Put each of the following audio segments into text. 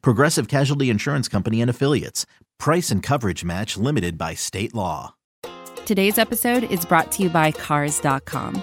Progressive Casualty Insurance Company and Affiliates. Price and coverage match limited by state law. Today's episode is brought to you by Cars.com.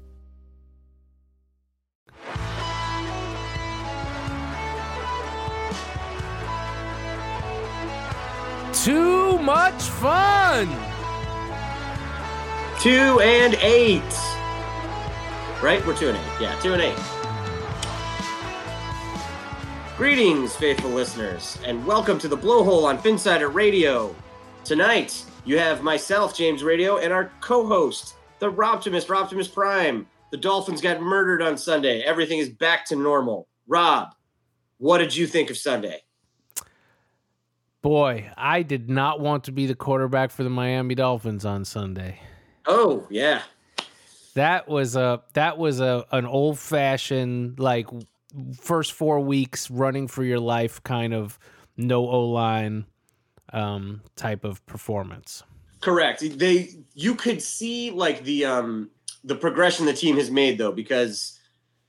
Too much fun. Two and eight. Right? We're two and eight. Yeah, two and eight. Greetings, faithful listeners, and welcome to the Blowhole on Finsider Radio. Tonight, you have myself, James Radio, and our co-host, the Robtimus, Robtimus Prime. The Dolphins got murdered on Sunday. Everything is back to normal. Rob, what did you think of Sunday? Boy, I did not want to be the quarterback for the Miami Dolphins on Sunday. Oh, yeah. That was a that was a an old fashioned like first four weeks running for your life kind of no O line um, type of performance. Correct. They you could see like the um the progression the team has made though because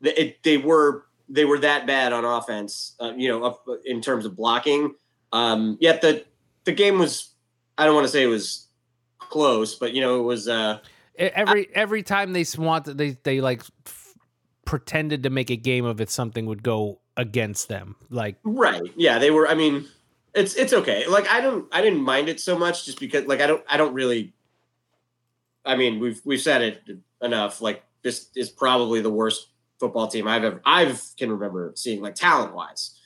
they, it, they were they were that bad on offense, uh, you know, up in terms of blocking. Um, yet the the game was I don't want to say it was close, but you know it was. Uh, every every time they wanted they they like f- pretended to make a game of it, something would go against them. Like right, yeah, they were. I mean, it's it's okay. Like I don't I didn't mind it so much just because like I don't I don't really. I mean, we've we've said it enough. Like this is probably the worst football team I've ever I've can remember seeing like talent wise.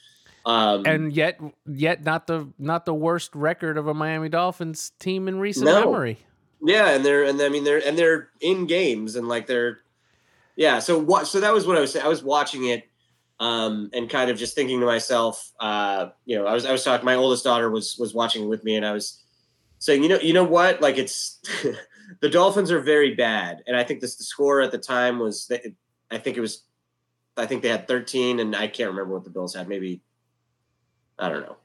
Um, and yet, yet not the not the worst record of a Miami Dolphins team in recent no. memory. Yeah, and they're and I mean they're and they're in games and like they're yeah. So what? So that was what I was saying. I was watching it um, and kind of just thinking to myself, uh, you know, I was I was talking. My oldest daughter was was watching with me, and I was saying, you know, you know what? Like it's the Dolphins are very bad, and I think this the score at the time was I think it was I think they had 13, and I can't remember what the Bills had, maybe I don't know,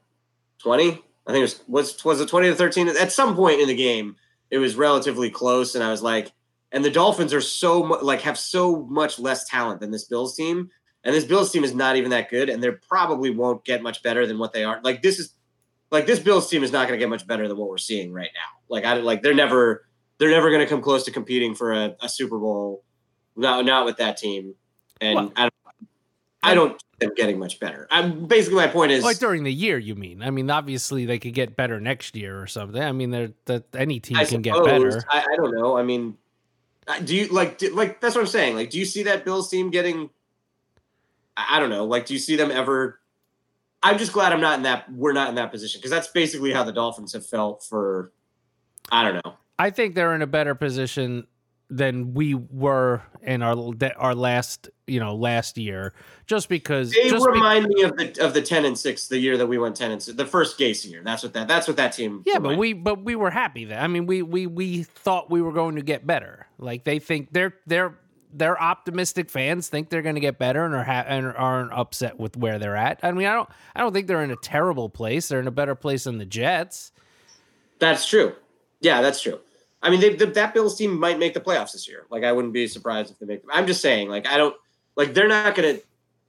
20. I think it was was was it 20 to 13 at some point in the game. It was relatively close, and I was like, and the Dolphins are so mu- like have so much less talent than this Bills team, and this Bills team is not even that good, and they probably won't get much better than what they are. Like this is like this Bills team is not going to get much better than what we're seeing right now. Like I like they're never they're never going to come close to competing for a, a Super Bowl. Not not with that team, and well, I don't I don't them getting much better. I'm basically my point is like during the year. You mean? I mean, obviously they could get better next year or something. I mean, they're that any team I can suppose, get better. I, I, don't know. I mean, do you like do, like that's what I'm saying? Like, do you see that Bills team getting? I don't know. Like, do you see them ever? I'm just glad I'm not in that. We're not in that position because that's basically how the Dolphins have felt for. I don't know. I think they're in a better position than we were in our our last you know last year just because they just remind be- me of the of the 10 and 6 the year that we went 10 and 6 the first Gase year. That's what that that's what that team yeah but we but we were happy that I mean we we we thought we were going to get better. Like they think they're they're they're optimistic fans think they're going to get better and are ha- and aren't upset with where they're at. I mean I don't I don't think they're in a terrible place. They're in a better place than the Jets. That's true. Yeah that's true I mean, they, the, that Bills team might make the playoffs this year. Like, I wouldn't be surprised if they make them. I'm just saying, like, I don't like they're not gonna.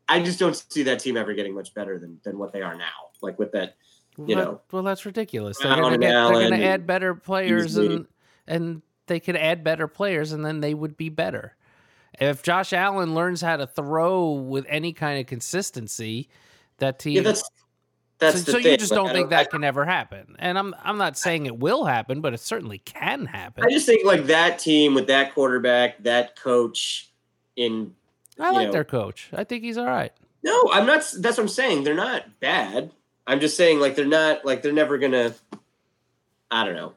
I just don't see that team ever getting much better than than what they are now. Like with that, you well, know. Well, that's ridiculous. They're they're gonna add better players and and they could add better players and then they would be better. If Josh Allen learns how to throw with any kind of consistency, that team. Yeah, that's that's so, so you just Like, don't I think I- that can ever happen. And I'm I'm not saying it will happen, but it certainly can happen. I just think like that team with that quarterback, that coach in I like know- their coach. I think he's all right. No, I'm not that's what I'm saying. They're not bad. I'm just saying like they're not like they're never gonna I don't know.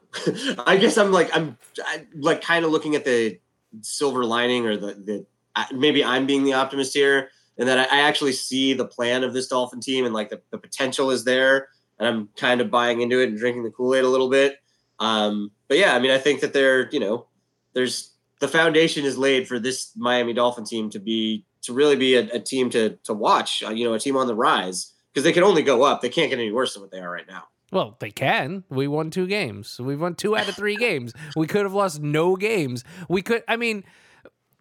I guess I'm like I'm I, like kind of looking at the silver lining or the the maybe I'm being the optimist here and that I, actually see the plan of this Dolphin team and like the, the potential is there and I'm kind of buying into it and drinking the Kool-Aid a little bit. Um, but yeah, I mean I think that they're, you know, there's the foundation is laid for this Miami Dolphin team to be to really be a, a team to to watch, uh, you know, a team on the rise because they can only go up. They can't get any worse than what they are right now. Well, they can. We won two games. We've won two out of three games. We could have lost no games. We could. I mean,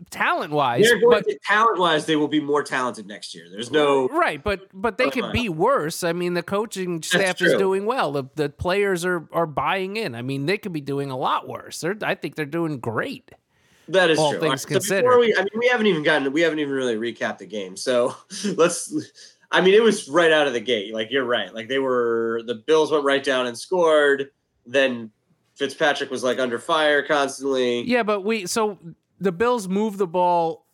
talent wise, but to, talent-wise, they will be more talented next year. There's no right, but but they could be uh-huh. worse. I mean, the coaching staff is doing well. The the players are are buying in. I mean, they could be doing a lot worse. They're, I think they're doing great. that is all true. things so considered. before we, I mean, we haven't even gotten, we haven't even really recapped the game. So let's. I mean, it was right out of the gate. Like you're right. Like they were, the Bills went right down and scored. Then Fitzpatrick was like under fire constantly. Yeah, but we so the Bills moved the ball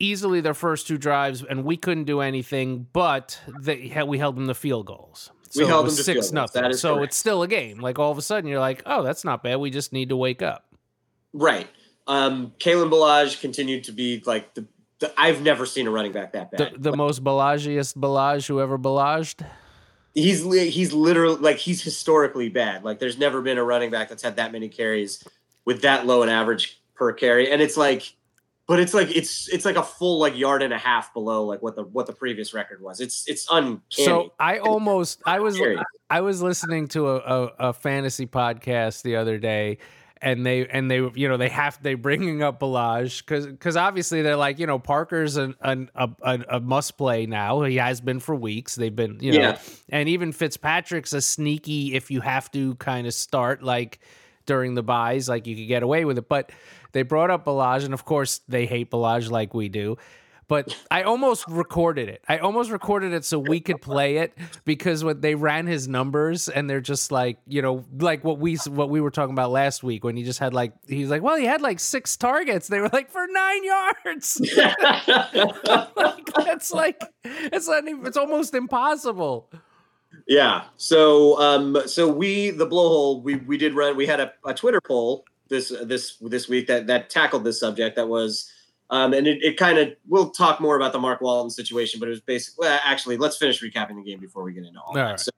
easily their first two drives, and we couldn't do anything. But they we held them to field goals. So We held them to field six goals. nothing. So correct. it's still a game. Like all of a sudden, you're like, oh, that's not bad. We just need to wake up. Right. Um, Kalen Ballage continued to be like the, the. I've never seen a running back that The, bad. the most Balagiest Ballage who ever Balajed. he's he's literally like he's historically bad. Like there's never been a running back that's had that many carries with that low an average per carry, and it's like, but it's like it's it's like a full like yard and a half below like what the what the previous record was. It's it's uncanny. So I almost I was I was listening to a, a, a fantasy podcast the other day and they and they you know they have they bringing up Ballage because because obviously they're like you know Parker's an, an a, a, a must play now he has been for weeks they've been you know Yeah. and even Fitzpatrick's a sneaky if you have to kind of start like during the buys like you could get away with it but they brought up Ballage and of course they hate Ballage like we do but I almost recorded it. I almost recorded it so we could play it because when they ran his numbers and they're just like, you know, like what we what we were talking about last week when he just had like he's like, well, he had like six targets. They were like for nine yards. like that's like it's not even, it's almost impossible. Yeah. So um so we the blowhole we we did run we had a, a Twitter poll this this this week that that tackled this subject that was um and it, it kind of we'll talk more about the Mark Walton situation but it was basically well, actually let's finish recapping the game before we get into all, All that. right. So,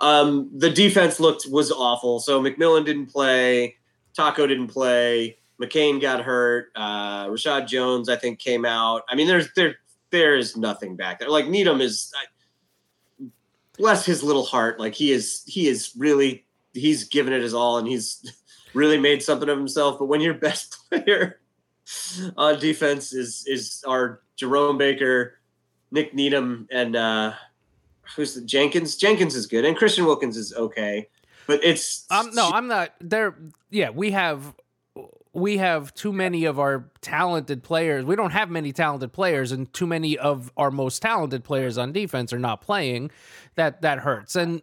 um the defense looked was awful. So McMillan didn't play, Taco didn't play, McCain got hurt, uh Reshad Jones I think came out. I mean there's there there is nothing back there. Like Needham is I, bless his little heart. Like he is, he is really, he's given it his all, and he's really made something of himself. But when your best player on defense is is our Jerome Baker, Nik Needham, and uh who's the Jenkins? Jenkins is good, and Christian Wilkins is okay, but it's Um, no, I'm not. There, yeah, we have we have too many of our talented players. We don't have many talented players, and too many of our most talented players on defense are not playing. That that hurts. And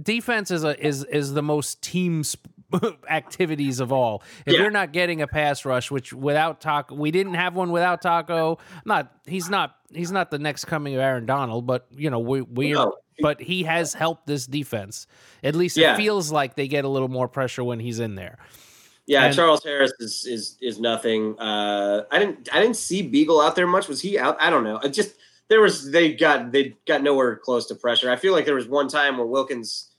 defense is a is is the most team sp- activities of all. If Yeah. you're not getting a pass rush, which without Taco, we didn't have one without Taco. Not he's not he's not the next coming of Aaron Donald, but you know we we No. but he has helped this defense. At least Yeah. it feels like they get a little more pressure when he's in there. Yeah, And- Charles Harris is is is nothing. Uh, I didn't I didn't see Biegel out there much. Was he out? I don't know. It just there was they got they got nowhere close to pressure. I feel like there was one time where Wilkins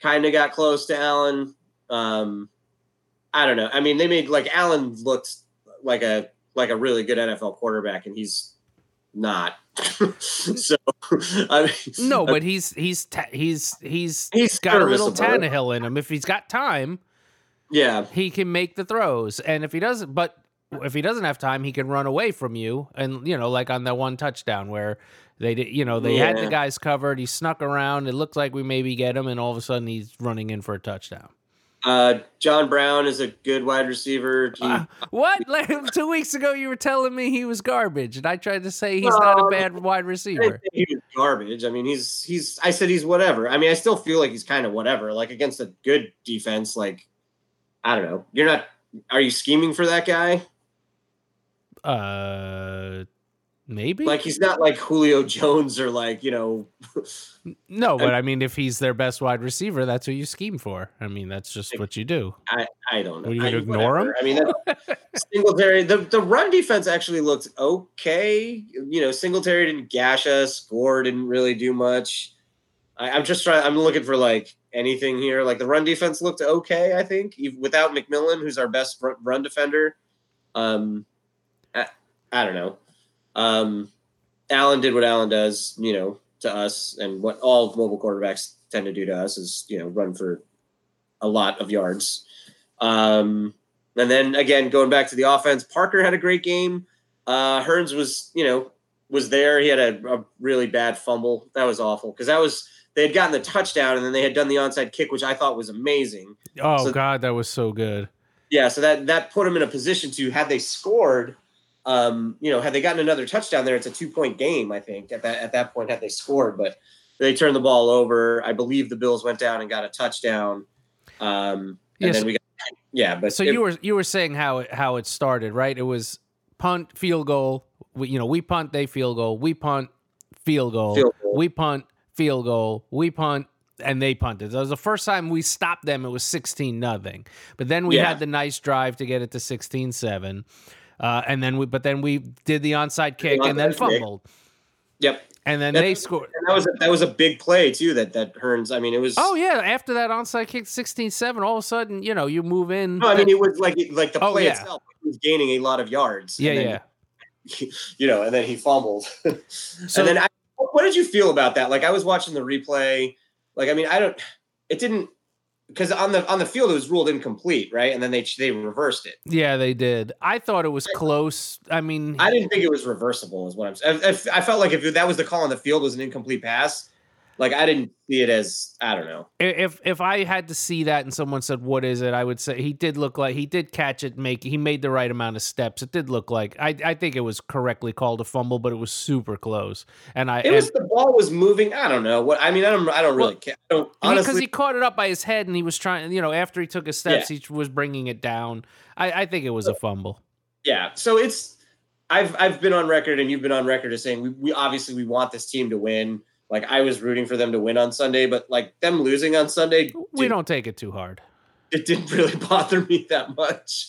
kind of got close to Allen. Um, I don't know. I mean, they made like Allen looked like a like a really good NFL quarterback, and he's not. so I mean, No, but he's he's ta- he's he's He's got a little. Tannehill in him. If he's got time, yeah, he can make the throws, and if he doesn't, but if he doesn't have time, he can run away from you, and you know, like on that one touchdown where they did, you know, they had the guys covered. He snuck around. It looked like we maybe get him, and all of a sudden he's running in for a touchdown. Uh, John Brown is a good wide receiver. He, Uh, what? Two weeks ago, you were telling me he was garbage, and I tried to say he's not a bad wide receiver. he was garbage. I mean, he's he's. I said he's whatever. I mean, I still feel like he's kind of whatever. Like against a good defense, like I don't know. You're not. Are you scheming for that guy? Uh, maybe. Like he's not like Julio Jones or like you know. no, but I mean, if he's their best wide receiver, that's who you scheme for. I mean, that's just what you do. I I don't know. What, you I- gonna ignore whatever. I mean, that, Singletary. The the run defense actually looked okay. You know, Singletary didn't gash us. Gore didn't really do much. I, I'm just trying. I'm looking for like anything here. Like the run defense looked okay. I think without McMillan, who's our best run- defender. Um, I, I don't know. Um, Allen did what Allen does. You know, to us, and what all mobile quarterbacks tend to do to us is you know run for a lot of yards. Um, and then again, going back to the offense, Parker had a great game. Uh, Hurns was, you know, was there. He had a, a really bad fumble. That was awful because that was they had gotten the touchdown and then they had done the onside kick, which I thought was amazing. Oh So- God, that was so good. Yeah, so that that put them in a position to had they scored, um, you know, had they gotten another touchdown there, it's a two point game. I think at that at that point had they scored, but they turned the ball over. I believe the Bills went down and got a touchdown. Um, and Yes. then we got yeah, but So it- you were you were saying how it how it started, right? It was punt, field goal. We, you know, we punt, they field goal. We punt, field goal. Field goal. We punt, field goal. We punt, and they punted. That was the first time we stopped them. It was sixteen nothing. But then we Yeah. had the nice drive to get it to 16-7. Uh, and then we, but then we did the onside kick and then onside kick. fumbled, Yep. and then they scored. And that was a, that was a big play too. That that Hurns. I mean, it was. Oh yeah! After that onside kick, 16-7, all of a sudden, you know, you move in. No, I mean, it was like like the Oh, play yeah. itself. Was gaining a lot of yards. yeah, and then, yeah. You know, and then he fumbled. So and then, I, what did you feel about that? Like, I was watching the replay. Like, I mean, I don't. It didn't because on the on the field it was ruled incomplete, right? And then they they reversed it. yeah, they did. I thought it was close. I mean, I didn't think it was reversible. Is what I'm. I, I- I felt like if that was the call on the field was an incomplete pass, like I didn't see it as I don't know. if if I had to see that and someone said what is it, I would say he did look like he did catch it, make he made the right amount of steps. It did look like I I think it was correctly called a fumble, but it was super close. And I It was the ball was moving. I don't know what I mean. I don't. I don't really Well, care. I don't because he caught it up by his head and he was trying, you know, after he took his steps, he was bringing it down. I, I think it was a fumble. yeah. So it's. I've I've been on record and you've been on record as saying we, we obviously we want this team to win. Like I was rooting for them to win on Sunday, but like them losing on Sunday, We don't take it too hard. it didn't really bother me that much.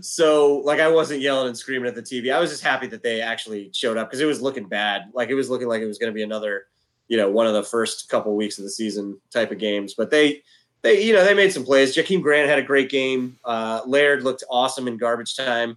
So like I wasn't yelling and screaming at the TV. I was just happy that they actually showed up because it was looking bad. Like it was looking like it was going to be another, you know, one of the first couple weeks of the season type of games. But they they you know they made some plays. Jakeem Grant had a great game. Uh, Laird looked awesome in garbage time.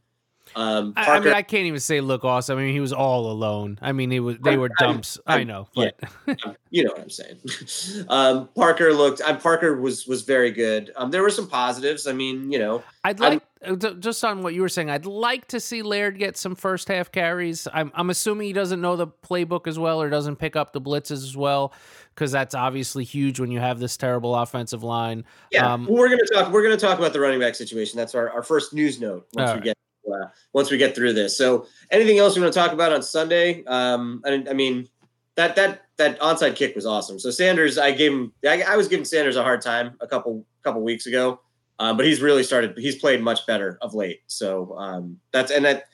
Um, I, I mean, I can't even say look awesome. I mean, he was all alone. I mean, it was they were I'm- dumps. i I'm- know, yeah. but you know what I'm saying. um, Parker looked. Um, Parker was was very good. Um, there were some positives. I mean, you know, I'd I'm- like uh, just on what you were saying. I'd like to see Laird get some first half carries. I'm I'm assuming he doesn't know the playbook as well or doesn't pick up the blitzes as well because that's obviously huge when you have this terrible offensive line. Yeah, Um, well, we're gonna talk. We're gonna talk about the running back situation. That's our, our first news note once we right. get uh, once we get through this. So, anything else you want to talk about on Sunday? Um, I, I mean, that that that onside kick was awesome. So Sanders, I gave him. I, I was giving Sanders a hard time a couple couple weeks ago, um, but he's really started. He's played much better of late. So um, that's and that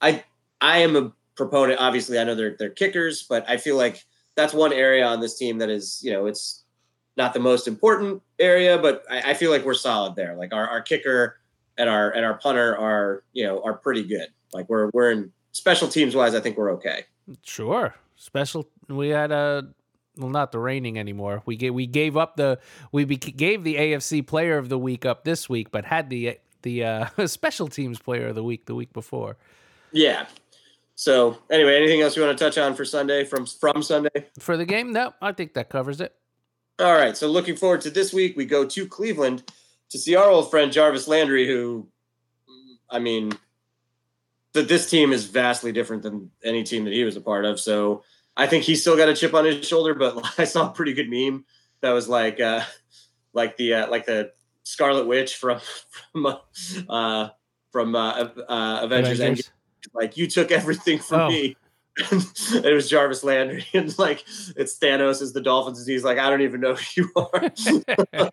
I I am a proponent. Obviously, I know they're they're kickers, but I feel like that's one area on this team that is you know it's not the most important area, but I, I feel like we're solid there. Like our, our kicker and our and our punter are you know are pretty good. Like we're we're in special teams wise, I think we're okay. Sure, special. We had a well, not the reigning anymore. We gave we gave up the we gave the AFC Player of the Week up this week, but had the the uh, special teams Player of the Week the week before. Yeah. So anyway, anything else you want to touch on for Sunday from from Sunday? For the game, no, I think that covers it. All right. So looking forward to this week. We go to Cleveland to see our old friend Jarvis Landry, who, I mean, that this team is vastly different than any team that he was a part of. So I think he's still got a chip on his shoulder. But I saw a pretty good meme that was like, uh, like the uh, like the Scarlet Witch from from uh, from uh, uh, Avengers. Avengers. Endgame. Like you took everything from Oh. me. it was Jarvis Landry, and like it's Thanos as the Dolphins, and he's like, I don't even know who you are.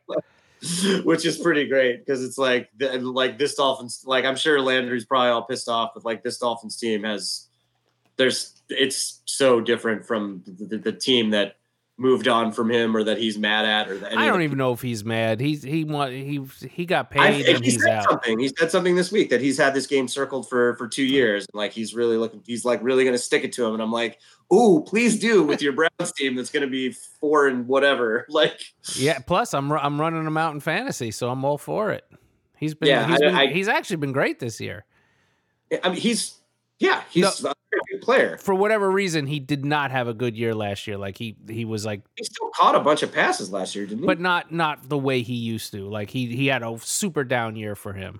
which is pretty great because it's like like this Dolphins like I'm sure Landry's probably all pissed off, but like this Dolphins team has there's it's so different from the, the team that moved on from him or that he's mad at or that I don't even know if he's mad. He's he want he he got I, paid he and he's said out. something. He said something this week that he's had this game circled for for two years, and like he's really looking. He's like really going to stick it to him, and I'm like, "Ooh, please do with your Browns team that's going to be four and whatever." Like, Yeah. Plus, I'm I'm running him out in fantasy, so I'm all for it. He's been Yeah, he's I- been I- he's actually been great this year. I mean, he's yeah, he's a very good player. For whatever reason, he did not have a good year last year. Like he he was like, He still caught a bunch of passes last year, didn't he? but not not the way he used to. Like he he had a super down year for him.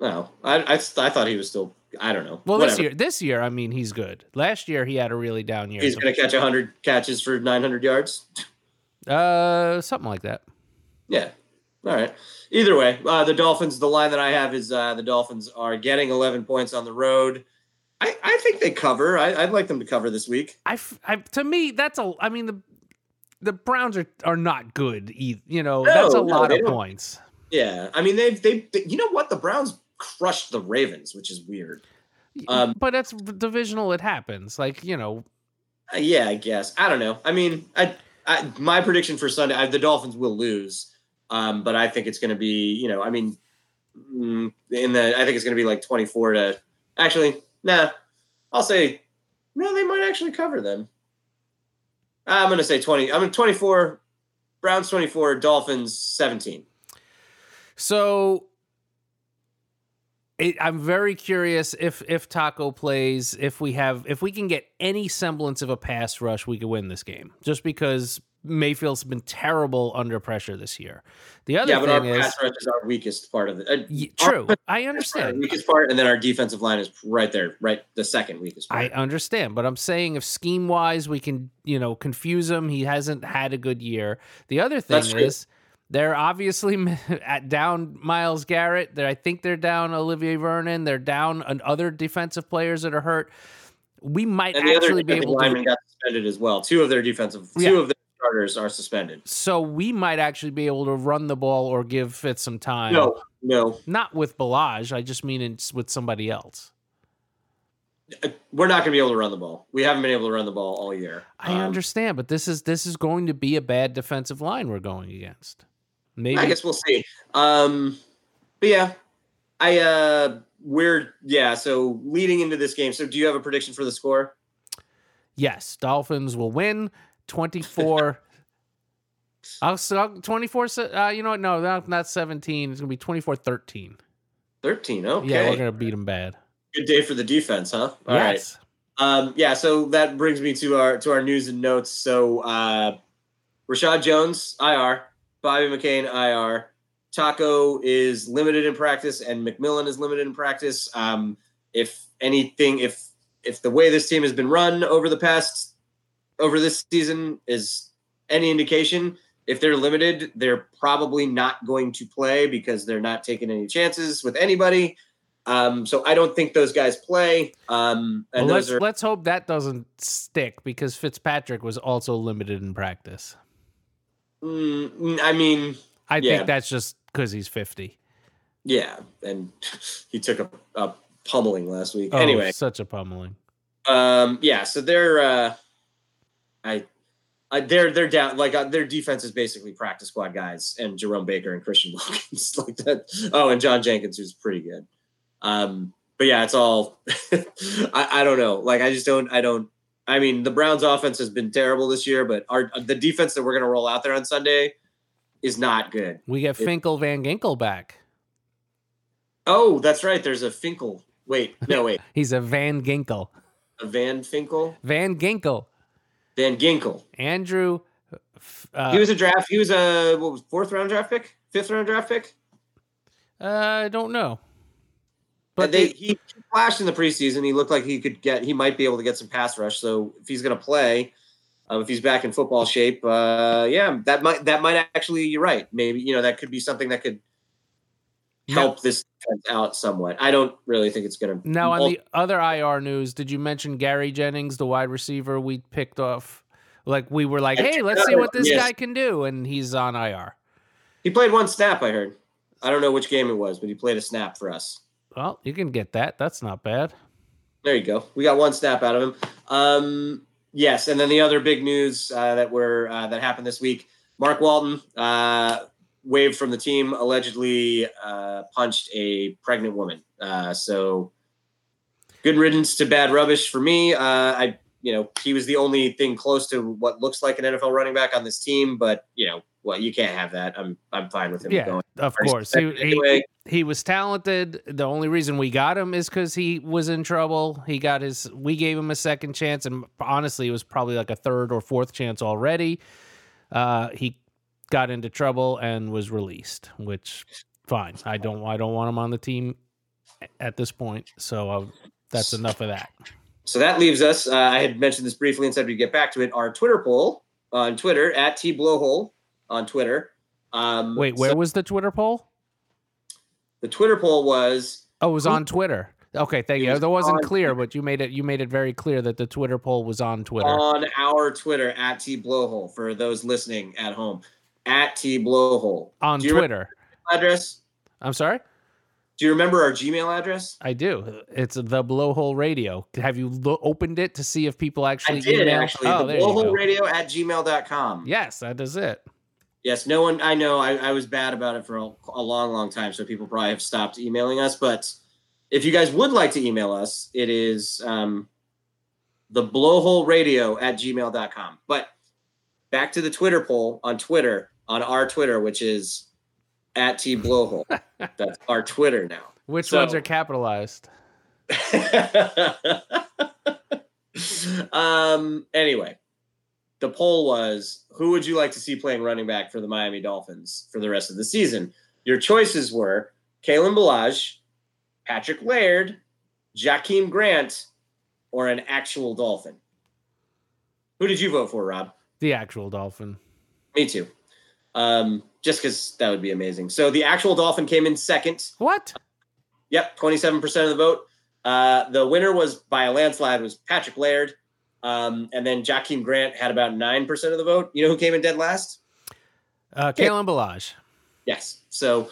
no, I, I I thought he was still. I don't know. Well, this year this year, I mean, he's good. Last year he had a really down year. he's So- going to catch hundred catches for nine hundred yards. uh, something like that. Yeah. All right. Either way, uh, the Dolphins. The line that I have is uh, the Dolphins are getting eleven points on the road. I, I think they cover. I, I'd like them to cover this week. I, I- to me that's a I mean the the Browns are are not good either. You know No, that's a no, lot of don't- points. Yeah. I mean, they've they, they. You know what? The Browns crushed the Ravens, which is weird. Um, but that's divisional. It happens. Like you know, Uh, yeah, I guess. I don't know. I mean, I, I my prediction for Sunday, I, the Dolphins will lose, um, but I think it's going to be, you know, I mean, mm, in the, I think it's going to be like twenty four to. Actually, nah, I'll say, no, they might actually cover them. I'm going to say twenty. I'm twenty four. Browns twenty four. Dolphins seventeen. so. It, I'm very curious if if Taco plays, if we have, if we can get any semblance of a pass rush, we could win this game. Just because Mayfield's been terrible under pressure this year. The other Yeah, but our thing is, pass rush is our weakest part of it. Uh, y- true. I our understand. weakest part, and then our defensive line is right there, right the second weakest part. I understand, but I'm saying if scheme wise we can, you know, confuse him. He hasn't had a good year. The other thing That's true. is they're obviously at down Myles Garrett. They're, I think they're down Olivier Vernon. They're down on other defensive players that are hurt. We might and the actually be able to. got suspended as well. Two of their defensive, Yeah. two of their starters are suspended. So we might actually be able to run the ball or give Fitz some time. No, no, not with Ballage. I just mean it's with somebody else. uh, we're not going to be able to run the ball. We haven't been able to run the ball all year. I Um, understand, but this is this is going to be a bad defensive line we're going against. Maybe I guess we'll see. Um, but yeah, I uh, we're yeah. So leading into this game, so do you have a prediction for the score? Yes, Dolphins will win 24. I'll so 24. Uh, you know what? No, not, not 17. It's going to be 24 13. Thirteen. Okay. Yeah, we're going to beat them bad. Good day for the defense, huh? All right. yes. Um, yeah, so that brings me to our to our news and notes. So uh Reshad Jones, IR, Bobby McCain, IR, Taco is limited in practice, and McMillan is limited in practice. Um, if anything, if if the way this team has been run over the past over this season is any indication, if they're limited, they're probably not going to play because they're not taking any chances with anybody. Um, so I don't think those guys play. Um, and Well, let's are let's hope that doesn't stick because Fitzpatrick was also limited in practice. Mm, I mean, I Yeah. think that's just because he's 50. yeah, and he took a, a pummeling last week. Oh, anyway, such a pummeling. um, yeah, so they're, uh, I, I, they're they're down. Like uh, their defense is basically practice squad guys and Jerome Baker and Christian Wilkins like that. Oh, and John Jenkins, who's pretty good. Um, but yeah, it's all. I, I don't know. Like I just don't. I don't. I mean, the Browns' offense has been terrible this year, but our the defense that we're going to roll out there on Sunday is not good. We get It- Finkel Van Ginkel back. Oh, that's right. There's a Finkel. Wait, no, wait. He's a Van Ginkel. A Van Finkel? Van Ginkel. Van Ginkel. Andrew. Uh, he was a draft. He was a what was fourth round draft pick, fifth round draft pick. uh, I don't know. But they they, he flashed in the preseason. He looked like he could get. He might be able to get some pass rush. So if he's going to play, uh, if he's back in football shape, uh, yeah, that might that might actually. You're right. Maybe you know that could be something that could help this out somewhat. I don't really think it's going to. Now, on the other IR news, did you mention Gary Jennings, the wide receiver we picked off? Like we were like, hey, let's see what this Yes. guy can do, and he's on IR. he played one snap. I heard. I don't know which game it was, but he played a snap for us. Well, you can get that. That's not bad. There you go. We got one snap out of him. Um, yes, and then the other big news uh, that were uh, that happened this week: Mark Walton uh, waived from the team, allegedly uh, punched a pregnant woman. Uh, so, good riddance to bad rubbish for me. Uh, I, you know, he was the only thing close to what looks like an NFL running back on this team, but you know, well, you can't have that. I'm I'm fine with him Yeah, going. of first, course. He, second he, he was talented. The only reason we got him is because he was in trouble. He got his. We gave him a second chance, and honestly, it was probably like a third or fourth chance already. Uh, he got into trouble and was released, which fine. I don't. I don't want him on the team at this point. So uh, that's enough of that. So that leaves us. Uh, I had mentioned this briefly and said we'd get back to it. Our Twitter poll on Twitter at T Blowhole on Twitter. Um, Wait, where so was the Twitter poll? the Twitter poll was Oh, it was on Twitter. Okay, thank you. was That wasn't clear, Twitter. but you made it. You made it very clear that the Twitter poll was on Twitter. on our Twitter at T Blowhole for those listening at home at T Blowhole on Twitter. address. I'm sorry. Do you remember our Gmail address? I do. It's the Blowhole Radio. Have you lo- opened it to see if people actually I did email? actually. Oh, the Blowhole. Radio at gmail.com. Yes, that is it. Yes, no one. I know. I, I was bad about it for a, a long, long time, so people probably have stopped emailing us. But if you guys would like to email us, it is um, the blowhole radio at gmail.com. But back to the Twitter poll on Twitter, on our Twitter, which is at T Blowhole. That's our Twitter now. Which So- ones are capitalized? um. Anyway, the poll was: Who would you like to see playing running back for the Miami Dolphins for the rest of the season? Your choices were Kalen Ballage, Patrick Laird, Jakeem Grant, or an actual Dolphin. Who did you vote for, Rob? The actual dolphin. Me too. Um, just because that would be amazing. So the actual Dolphin came in second. What? Yep, twenty-seven percent of the vote. Uh, the winner was by a landslide was Patrick Laird, um, and then Joaquin Grant had about nine percent of the vote. You know who came in dead last? Uh. Kalen Ballage. Yes. So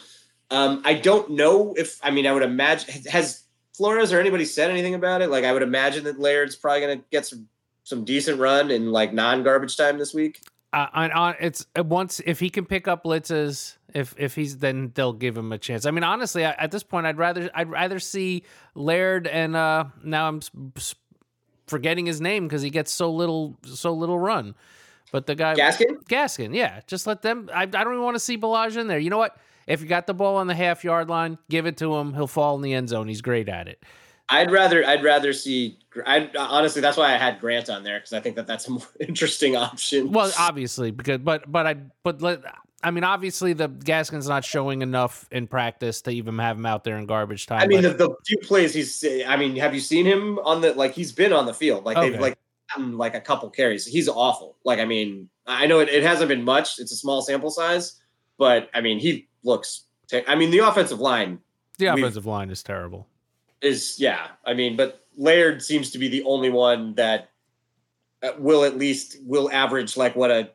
um, I don't know if I mean I would imagine has Flores or anybody said anything about it. Like I would imagine that Laird's probably going to get some some decent run in like non-garbage time this week. Uh, on, on it's uh, once if he can pick up blitzes, if if he's then they'll give him a chance. I mean, honestly, I, at this point, I'd rather I'd rather see Laird and uh now I'm forgetting his name because he gets so little so little run. But the guy Gaskin? Gaskin, yeah, just let them. I, I don't even want to see Ballage in there. You know what? If you got the ball on the half yard line, give it to him. He'll fall in the end zone. He's great at it. I'd rather I'd rather see. I honestly that's why I had Grant on there because I think that that's a more interesting option. Well, obviously, because but but I but let I mean obviously the Gaskin's not showing enough in practice to even have him out there in garbage time. I mean, the, the few plays he's. I mean, have you seen him on the like? He's been on the field. Like Okay. they've like gotten like a couple carries. He's awful. Like I mean, I know it, it hasn't been much. It's a small sample size, but I mean, he looks. I mean, the offensive line the offensive line is terrible. Is yeah. I mean, but Laird seems to be the only one that uh, will at least will average like what a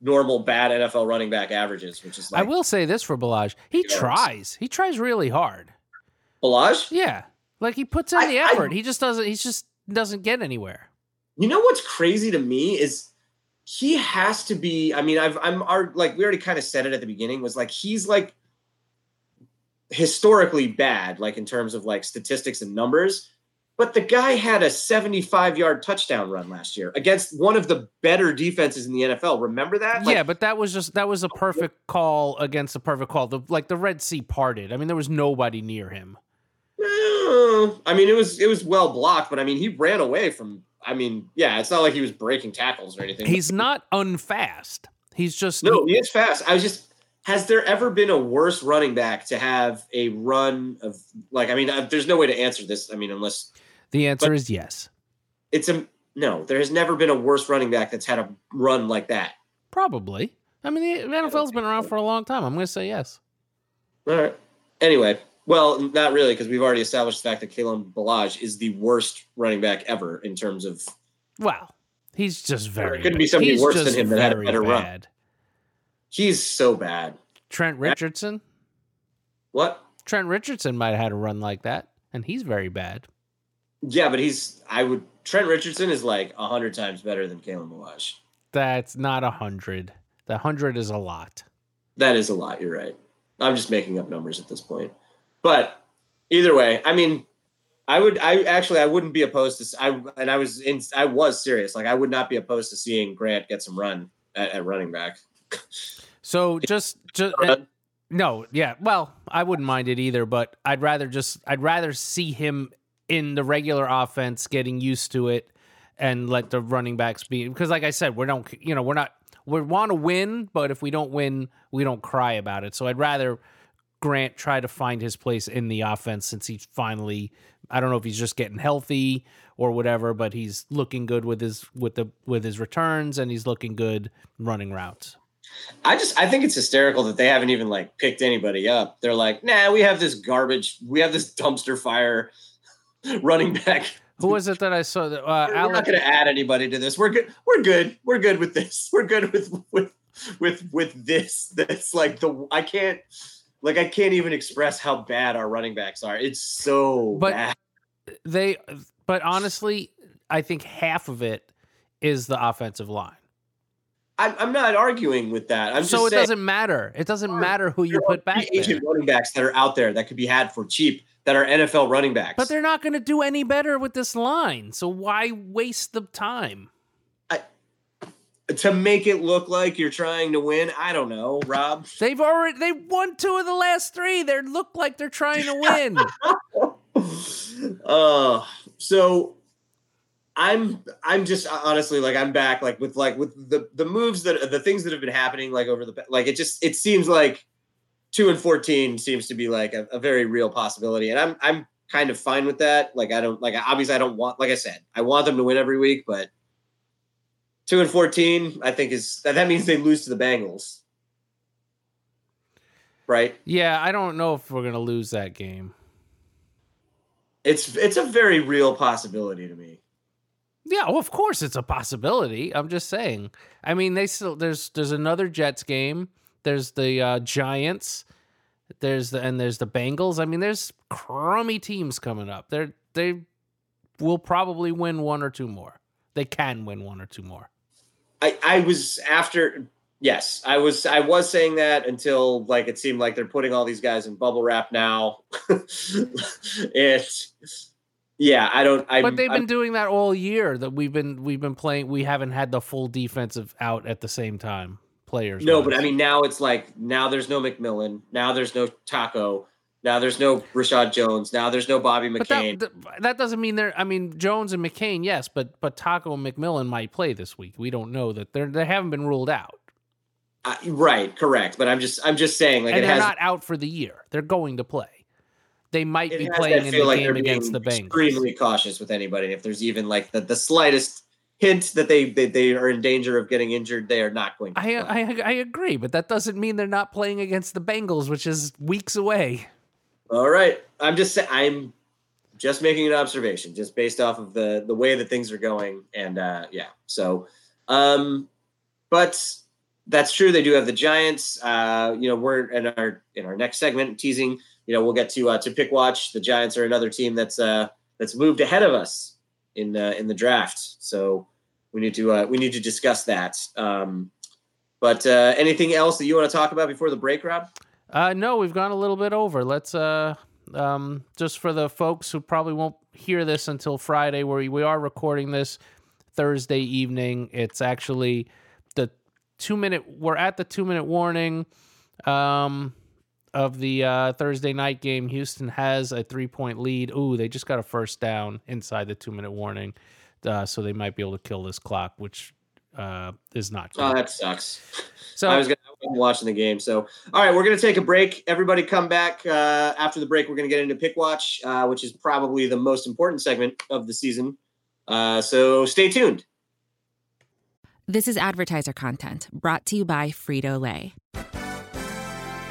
normal bad NFL running back averages, which is like I will say this for Ballage, he Yards. tries. He tries really hard. Ballage. Yeah, like he puts in I- the I- effort. he just doesn't. He just doesn't get anywhere. You know what's crazy to me is he has to be. I mean, I've I'm our like we already kind of said it at the beginning was like he's like historically bad, like in terms of like statistics and numbers. But the guy had a 75 yard touchdown run last year against one of the better defenses in the NFL. Remember that? Like, yeah, but that was just that was a perfect call against a perfect call. The like the Red Sea parted. I mean, there was nobody near him. Uh, I mean, it was it was well blocked, but I mean, he ran away from. I mean, yeah, it's not like he was breaking tackles or anything. He's not unfast. He's just No, he is fast. I was just. Has there ever been a worse running back to have a run of like? I mean, uh, there's no way to answer this. I mean, unless the answer is yes. it's a no. There has never been a worse running back that's had a run like that. Probably. I mean, the NFL's been around for a long time. I'm going to say yes. All right. anyway, well, not really, because we've already established the fact that Kalen Ballage is the worst running back ever in terms of. Well, he's just very. It couldn't be somebody worse than him that had a better run. He's so bad. Trent Richardson. What? Trent Richardson might have had a run like that, and he's very bad. Yeah, but he's. I would. Trent Richardson is like a hundred times better than Kalen Ballage. That's not a hundred. The hundred is a lot. That is a lot. You're right. I'm just making up numbers at this point. But either way, I mean, I would. I actually, I wouldn't be opposed to. I and I was in. I was serious. Like I would not be opposed to seeing Grant get some run at, at running back. So just just uh, no, yeah. Well, I wouldn't mind it either, but I'd rather just I'd rather see him in the regular offense, getting used to it, and let the running backs be because, like I said, we don't. You know, we're not. We want to win, but if we don't win, we don't cry about it. So I'd rather Grant try to find his place in the offense since he's finally. I don't know if he's just getting healthy or whatever, but he's looking good with his with the with his returns and he's looking good running routes. I just I think it's hysterical that they haven't even like picked anybody up. They're like, nah, we have this garbage, we have this dumpster fire running back. Who was it that I saw? That, uh, We're Alec, not going to add anybody to this. We're good. We're good. We're good with this. We're good with with with with this. That's like the I can't like I can't even express how bad our running backs are. It's so But- bad. they, but honestly, I think half of it is the offensive line. I'm, I'm not arguing with that. I'm so it saying, doesn't matter. It doesn't matter who you put back agent running backs that are out there that could be had for cheap that are NFL running backs. But they're not going to do any better with this line. So why waste the time? to make it look like you're trying to win. I don't know, Rob. They've already they won two of the last three. They look like they're trying to win. uh so I'm I'm just uh, honestly like I'm back like with like with the the moves that the things that have been happening like over the like it just it seems like two and fourteen seems to be like a, a very real possibility. And I'm I'm kind of fine with that. Like I don't like obviously I don't want like I said I want them to win every week but two and fourteen I think is that that means they lose to the Bengals. Right? Yeah, I don't know if we're to lose that game. it's it's a very real possibility to me Yeah, well, of course it's a possibility. I'm just saying. I mean, they still there's there's another Jets game. There's the uh, Giants. There's the and there's the Bengals. I mean, there's crummy teams coming up. They're they will probably win one or two more. They can win one or two more. I, I was after yes i was i was saying that until like it seemed like they're putting all these guys in bubble wrap now it yeah i don't I, But they've I'm- been doing that all year. That we've been we've been playing. We haven't had the full defensive out at the same time. Players. no but i mean now it's like now there's no mcmillan now there's no taco now there's no reshad jones now there's no bobby mccain that, that doesn't mean they're. I mean, Jones and McCain, yes, but but Taco and McMillan might play this week. We don't know that they're they haven't been ruled out, Uh, right correct but i'm just i'm just saying like and it they're has not out for the year. They're going to play. They might it be playing in the like game against the Bengals. extremely cautious with anybody if there's even like the, the slightest hint that they, they they are in danger of getting injured they are not going to I. I I agree, but that doesn't mean they're not playing against the Bengals, which is weeks away. All right. I'm just I'm just making an observation, just based off of the the way that things are going. And uh yeah. So um but that's true. They do have the Giants. Uh, you know, we're in our in our next segment teasing, you know, we'll get to uh to pick watch. The Giants are another team that's uh that's moved ahead of us in uh, in the draft. So we need to uh we need to discuss that. Um but uh anything else that you want to talk about before the break, Rob? Uh, no, we've gone a little bit over. Let's uh, um, just for the folks who probably won't hear this until Friday, where we are recording this Thursday evening. It's actually the two minute. We're at the two minute warning um, of the uh, Thursday night game. Houston has a three point lead. Ooh, they just got a first down inside the two minute warning, uh, so they might be able to kill this clock, which uh, is not good. Oh, that sucks. so I was gonna I wasn't watching the game. So, all right, we're gonna take a break. Everybody, come back uh, after the break. We're gonna get into pick watch, uh, which is probably the most important segment of the season. Uh, so, stay tuned. This is advertiser content brought to you by Frito Lay.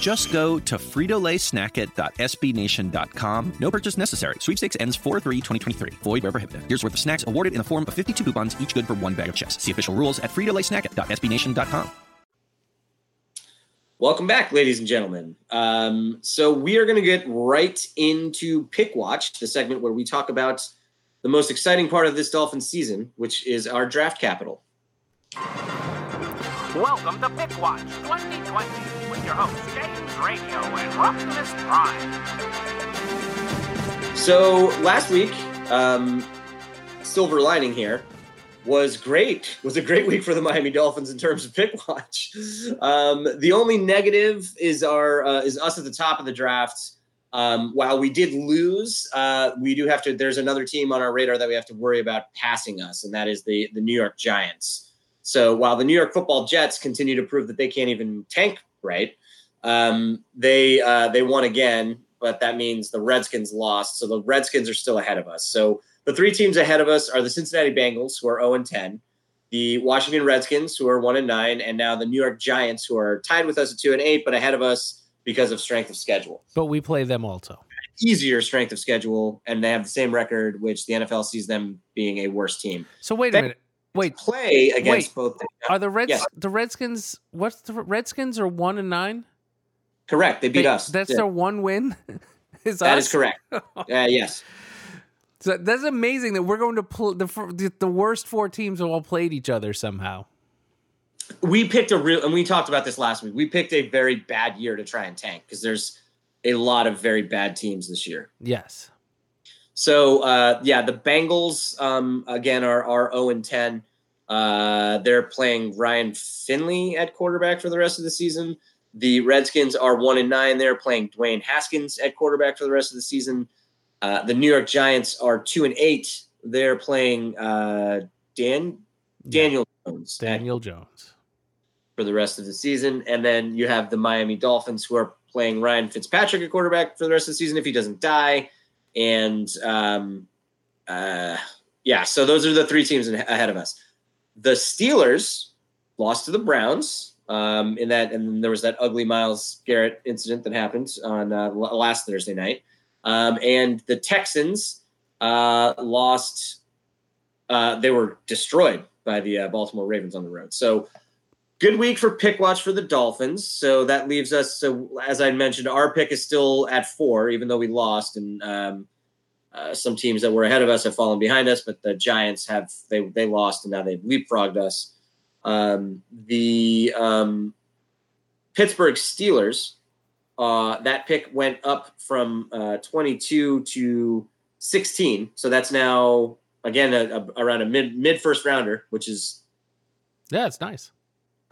Just go to fritolaysnackit.sbnation.com. No purchase necessary. Sweepstakes ends 4-3-2023. Void where prohibited. Here's worth of snacks awarded in the form of 52 coupons, each good for one bag of chips. See official rules at fritolaysnackit.sbnation.com. Welcome back, ladies and gentlemen. Um, so we are going to get right into Pick Watch, the segment where we talk about the most exciting part of this Dolphin season, which is our draft capital. Welcome to Pick Watch 2020 with your hosts James Radio and Optimus Prime. So last week, um, silver lining here was great. Was a great week for the Miami Dolphins in terms of pick watch. Um, the only negative is our uh, is us at the top of the draft. Um, while we did lose, uh, we do have to. There's another team on our radar that we have to worry about passing us, and that is the the New York Giants. So while the New York Football Jets continue to prove that they can't even tank right, um, they uh, they won again, but that means the Redskins lost. So the Redskins are still ahead of us. So the three teams ahead of us are the Cincinnati Bengals, who are 0 and 10, the Washington Redskins, who are 1 and 9, and now the New York Giants, who are tied with us at 2 and 8, but ahead of us because of strength of schedule. But we play them also. Easier strength of schedule, and they have the same record, which the NFL sees them being a worse team. So wait a minute. Wait, play against wait, both. Are the Reds Yes. the Redskins? What's the Redskins are one and nine? Correct. They beat They- us. That's Yeah. their one win. is That us? is correct. Uh, yes. So that's amazing that we're going to play the the the worst four teams have all played each other somehow. we picked a real, and we talked about this last week. We picked a very bad year to try and tank because there's a lot of very bad teams this year. Yes. So uh, yeah, the Bengals um, again are are zero and ten. Uh, they're playing Ryan Finley at quarterback for the rest of the season. The Redskins are one and nine. They're playing Dwayne Haskins at quarterback for the rest of the season. Uh, the New York Giants are two and eight. They're playing uh, Dan Daniel Jones at Daniel Jones. for the rest of the season. And then you have the Miami Dolphins who are playing Ryan Fitzpatrick at quarterback for the rest of the season if he doesn't die. And um, uh, yeah, so those are the three teams in- ahead of us. The Steelers lost to the Browns um, in that, and there was that ugly Myles Garrett incident that happened on uh, last Thursday night. Um, and the Texans uh, lost. Uh, they were destroyed by the uh, Baltimore Ravens on the road. So good week for pick watch for the Dolphins. So that leaves us. So as I mentioned, our pick is still at four, even though we lost, and um, uh, some teams that were ahead of us have fallen behind us. But the Giants have they they lost, and now they've leapfrogged us. Um, the um, Pittsburgh Steelers. Uh, that pick went up from uh, 22 to 16, so that's now again a, a, around a mid mid first rounder, which is Yeah, it's nice.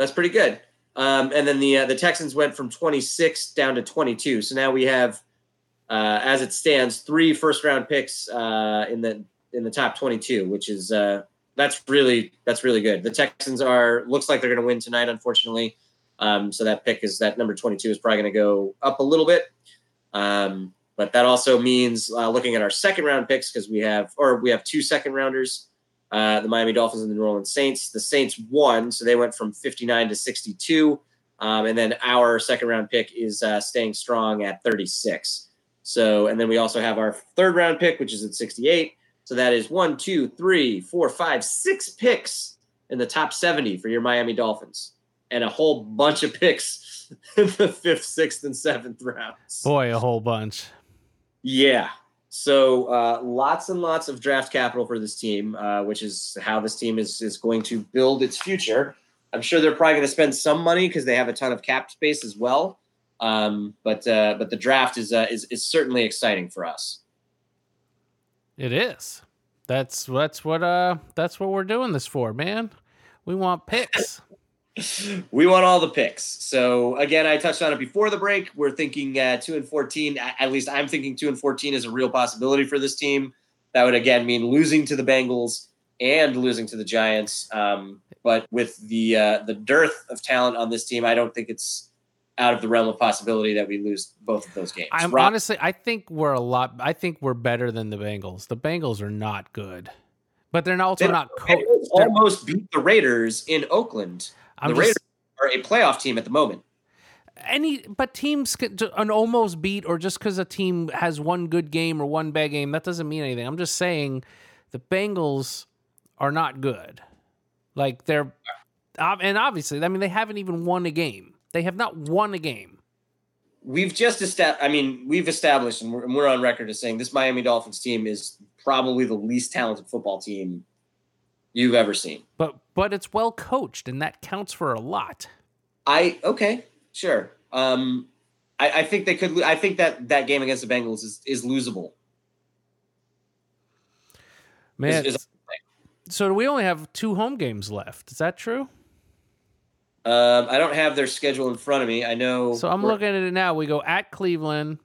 That's pretty good. Um, and then the uh, the Texans went from 26 down to 22. So now we have, uh, as it stands, three first round picks uh, in the in the top 22, which is uh, that's really that's really good. The Texans are looks like they're going to win tonight, unfortunately. Um, so that pick is that number 22 is probably going to go up a little bit. Um, but that also means uh, looking at our second round picks because we have or we have two second rounders uh, the Miami Dolphins and the New Orleans Saints. The Saints won, so they went from 59 to 62. Um, and then our second round pick is uh, staying strong at 36. So, and then we also have our third round pick, which is at 68. So that is one, two, three, four, five, six picks in the top 70 for your Miami Dolphins, and a whole bunch of picks in the fifth, sixth, and seventh rounds. Boy, a whole bunch. Yeah. So uh, lots and lots of draft capital for this team, uh, which is how this team is is going to build its future. I'm sure they're probably going to spend some money because they have a ton of cap space as well. Um, but uh, but the draft is, uh, is is certainly exciting for us. It is. That's that's what uh that's what we're doing this for, man. We want picks. we want all the picks. So again, I touched on it before the break. We're thinking uh, two and fourteen. At least I'm thinking two and fourteen is a real possibility for this team. That would again mean losing to the Bengals and losing to the Giants. Um, but with the uh, the dearth of talent on this team, I don't think it's out of the realm of possibility that we lose both of those games. I'm Rob- honestly, I think we're a lot. I think we're better than the Bengals. The Bengals are not good, but they're also they not. Co- almost beat the Raiders in Oakland. I'm the just- Raiders are a playoff team at the moment. any but teams an almost beat or just because a team has one good game or one bad game that doesn't mean anything i'm just saying the bengals are not good like they're and obviously i mean they haven't even won a game they have not won a game we've just established. I mean, we've established, and we're, and we're on record as saying this Miami Dolphins team is probably the least talented football team you've ever seen. but but it's well coached and that counts for a lot I okay, sure. Um, I, I think they could. I think that that game against the Bengals is is losable. man Is- is- so do we only have two home games left is that true Um, I don't have their schedule in front of me. I know. so i'm looking at it now we go at cleveland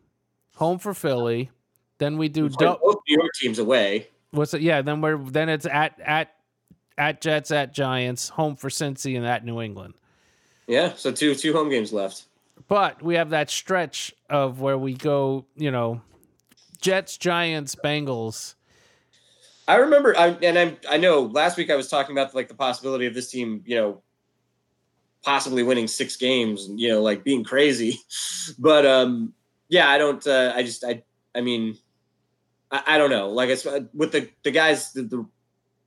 home for philly then we do we're both New York teams away. What's it? Yeah, then we're then it's at at at Jets at Giants, home for Cincy, and at New England. Yeah, so two two home games left. But we have that stretch of where we go, you know, Jets, Giants, Bengals. I remember, I, and I'm, I know last week I was talking about like the possibility of this team, you know, possibly winning six games, and you know, like being crazy. But um, yeah, I don't. Uh, I just, I, I mean, I, I don't know. Like it's uh, with the the guys, the, the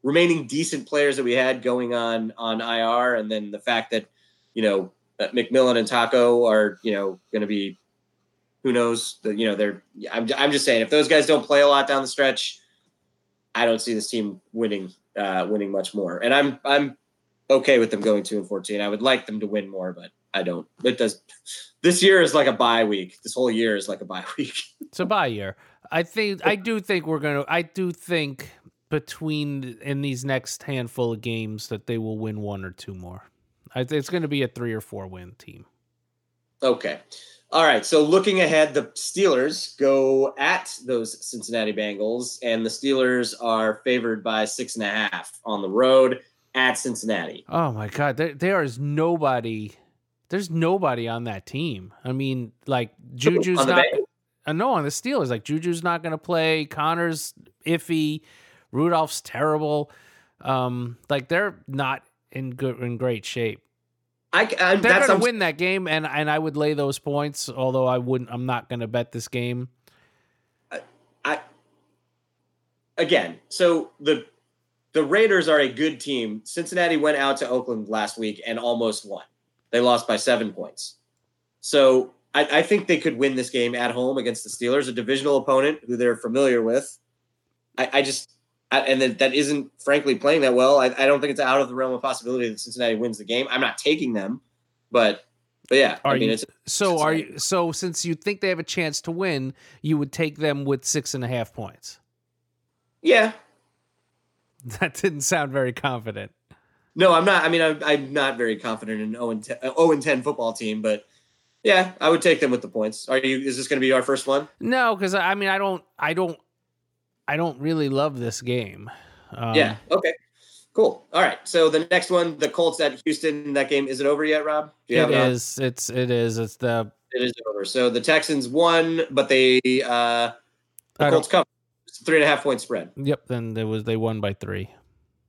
remaining decent players that we had going on on IR, and then the fact that you know that McMillan and Taco are you know going to be, who knows? That you know they're. I'm, I'm just saying if those guys don't play a lot down the stretch. I don't see this team winning uh, winning much more, and I'm I'm okay with them going two and fourteen. I would like them to win more, but I don't. It does. This year is like a bye week. This whole year is like a bye week. It's a bye year. I think I do think we're gonna. I do think between in these next handful of games that they will win one or two more. It's going to be a three or four win team. Okay. All right. So looking ahead, the Steelers go at those Cincinnati Bengals, and the Steelers are favored by six and a half on the road at Cincinnati. Oh my god, there there is nobody. There's nobody on that team. I mean, like Juju's On not. I know uh, on the Steelers, like Juju's not going to play. Connor's iffy. Rudolph's terrible. Um, like they're not in good in great shape. I, I They're going I'm- to win that game, and and I would lay those points. Although I wouldn't, I'm not going to bet this game. I again, so the the Raiders are a good team. Cincinnati went out to Oakland last week and almost won. They lost by seven points. So I, I think they could win this game at home against the Steelers, a divisional opponent who they're familiar with. I, I just I, and that, that isn't frankly playing that well. I, I don't think it's out of the realm of possibility that Cincinnati wins the game. I'm not taking them, but but yeah, Are I mean you it's so? Are you so? Since you think they have a chance to win, you would take them with six and a half points. yeah. That didn't sound very confident. No, I'm not. I mean, I'm, I'm not very confident in 0 and 10, 0 and 10 football team, but yeah, I would take them with the points. Are you? Is this going to be our first one? No, because I mean, I don't, I don't, I don't really love this game. Um, yeah. Okay. Cool. All right. So the next one, the Colts at Houston. That game is it over yet, Rob? You it have. It's it is. It's the It is over. So the Texans won, but they uh, the Colts covered. It's a three and a half point spread. yep. Then there was they won by three.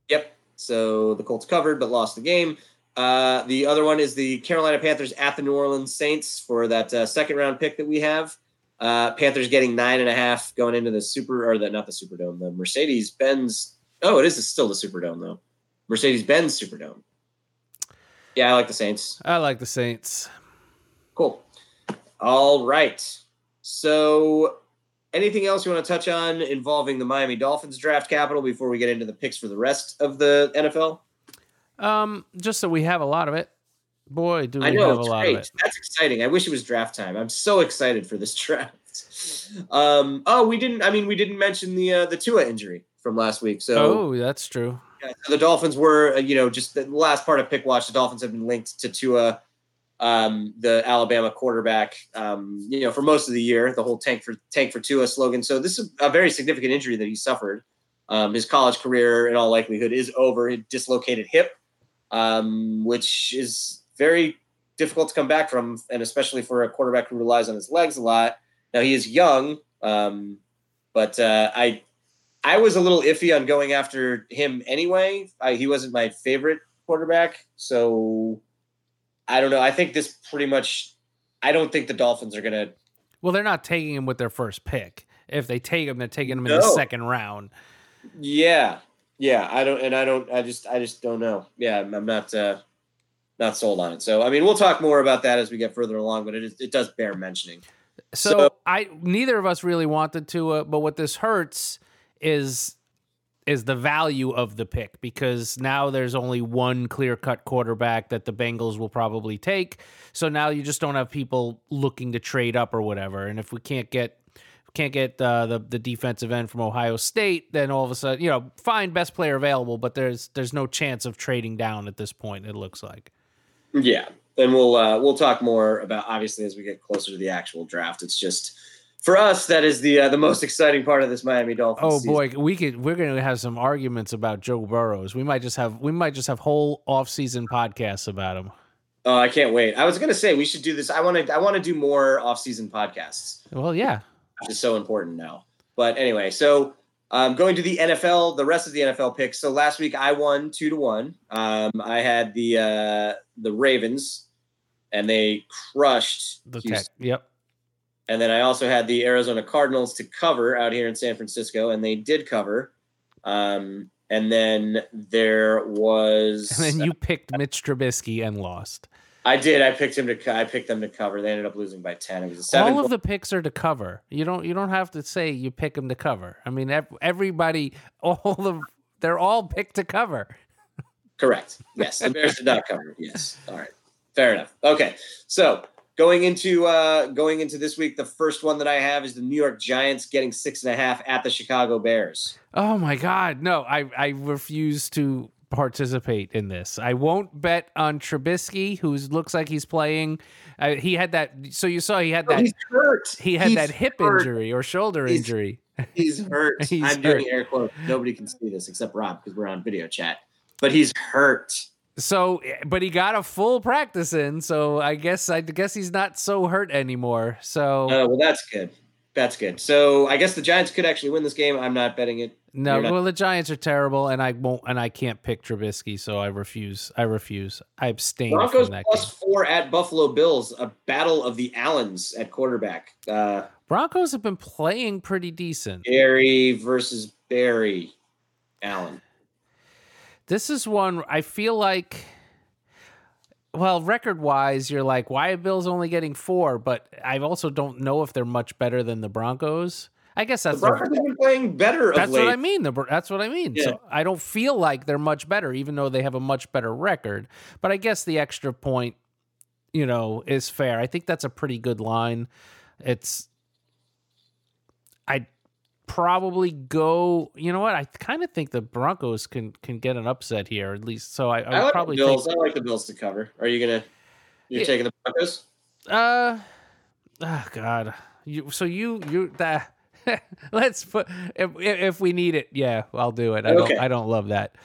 Yep. So the Colts covered but lost the game. Uh, the other one is the Carolina Panthers at the New Orleans Saints for that uh, second round pick that we have. Uh, Panthers getting nine and a half going into the super or the not the Superdome, the Mercedes Benz. Oh, it is still the Superdome though. Mercedes Benz Superdome. Yeah, I like the Saints. I like the Saints. Cool. All right. So anything else you want to touch on involving the Miami Dolphins draft capital before we get into the picks for the rest of the NFL? Um, just so we have a lot of it. Boy, do we I know have a it's lot great. of it. That's exciting. I wish it was draft time. I'm so excited for this draft. Um, oh, we didn't. I mean, we didn't mention the uh, the Tua injury from last week. So oh, that's true. Yeah, so the Dolphins were, uh, you know, just the last part of pick watch. The Dolphins have been linked to Tua, um, the Alabama quarterback, um, you know, for most of the year. The whole tank for tank for Tua slogan. So this is a very significant injury that he suffered. Um, his college career, in all likelihood, is over. A dislocated hip, um, which is very difficult to come back from, and especially for a quarterback who relies on his legs a lot. Now he is young, um, but uh, I I was a little iffy on going after him anyway. I, he wasn't my favorite quarterback, so I don't know. I think this pretty much. I don't think the Dolphins are gonna. Well, they're not taking him with their first pick. If they take him, they're taking him in the second round. Yeah, yeah. I don't, and I don't. I just, I just don't know. Yeah, I'm, I'm not, uh, not sold on it. So, I mean, we'll talk more about that as we get further along, but it is, it does bear mentioning. So, So- I neither of us really wanted to, uh, but what this hurts is is the value of the pick because now there's only one clear cut quarterback that the Bengals will probably take. So now you just don't have people looking to trade up or whatever. And if we can't get can't get uh, the the defensive end from Ohio State, then all of a sudden, you know, fine, best player available, but there's there's no chance of trading down at this point. It looks like. Yeah, and we'll uh, we'll talk more about obviously as we get closer to the actual draft. It's just for us that is the uh, the most exciting part of this Miami Dolphins. Oh season. boy, we could we're going to have some arguments about Joe Burrows. We might just have we might just have whole off-season podcasts about him. Oh, I can't wait. I was gonna say we should do this. I want to I want to do more off season podcasts. Well, yeah. which is so important now. But anyway, so um, going to the NFL, the rest of the NFL picks. So last week I won two to one. Um, I had the uh, the Ravens, and they crushed The Houston. tech. Yep. And then I also had the Arizona Cardinals to cover out here in San Francisco, and they did cover. Um, and then there was, And then you picked Mitch Trubisky and lost. I did. I picked him to. I picked them to cover. They ended up losing by ten. It was a seven. All of the picks are to cover. You don't you don't have to say you pick them to cover. I mean, everybody, all of they're all picked to cover. Correct. Yes, the Bears did not cover. Yes. All right. Fair enough. Okay. So going into uh going into this week, the first one that I have is the New York Giants getting six and a half at the Chicago Bears. Oh my God, no! I I refuse to participate in this. I won't bet on Trubisky, who looks like he's playing. Uh, he had that. So you saw he had Oh, that. he's hurt. He had He's that hip hurt. injury or shoulder He's- injury. He's hurt. He's I'm doing air quotes. Nobody can see this except Rob because we're on video chat. But he's hurt. So, but he got a full practice in. So I guess I guess he's not so hurt anymore. So Oh, well, that's good. That's good. So I guess the Giants could actually win this game. I'm not betting it. no, not- well the Giants are terrible, and I won't, and I can't pick Trubisky. So I refuse. I refuse. I abstain Broncos from that plus four at Buffalo Bills. A battle of the Allens at quarterback. Uh, Broncos have been playing pretty decent. Gary versus Barry Allen. This is one I feel like. Well, record wise, you're like, why are Bills only getting four? But I also don't know if they're much better than the Broncos. I guess that's the, Broncos have been playing better that's what I mean. The, that's what I mean. Yeah. So I don't feel like they're much better, even though they have a much better record. But I guess the extra point, you know, is fair. I think that's a pretty good line. It's. I'd probably go. You know what? I kind of think the Broncos can can get an upset here, at least. So I, I would I like probably the Bills. think. I like the Bills to cover. Are you gonna? You're Yeah. taking the Broncos? Uh, oh God. You so you you that. Let's put if if we need it, yeah, I'll do it. I Okay. don't I don't love that.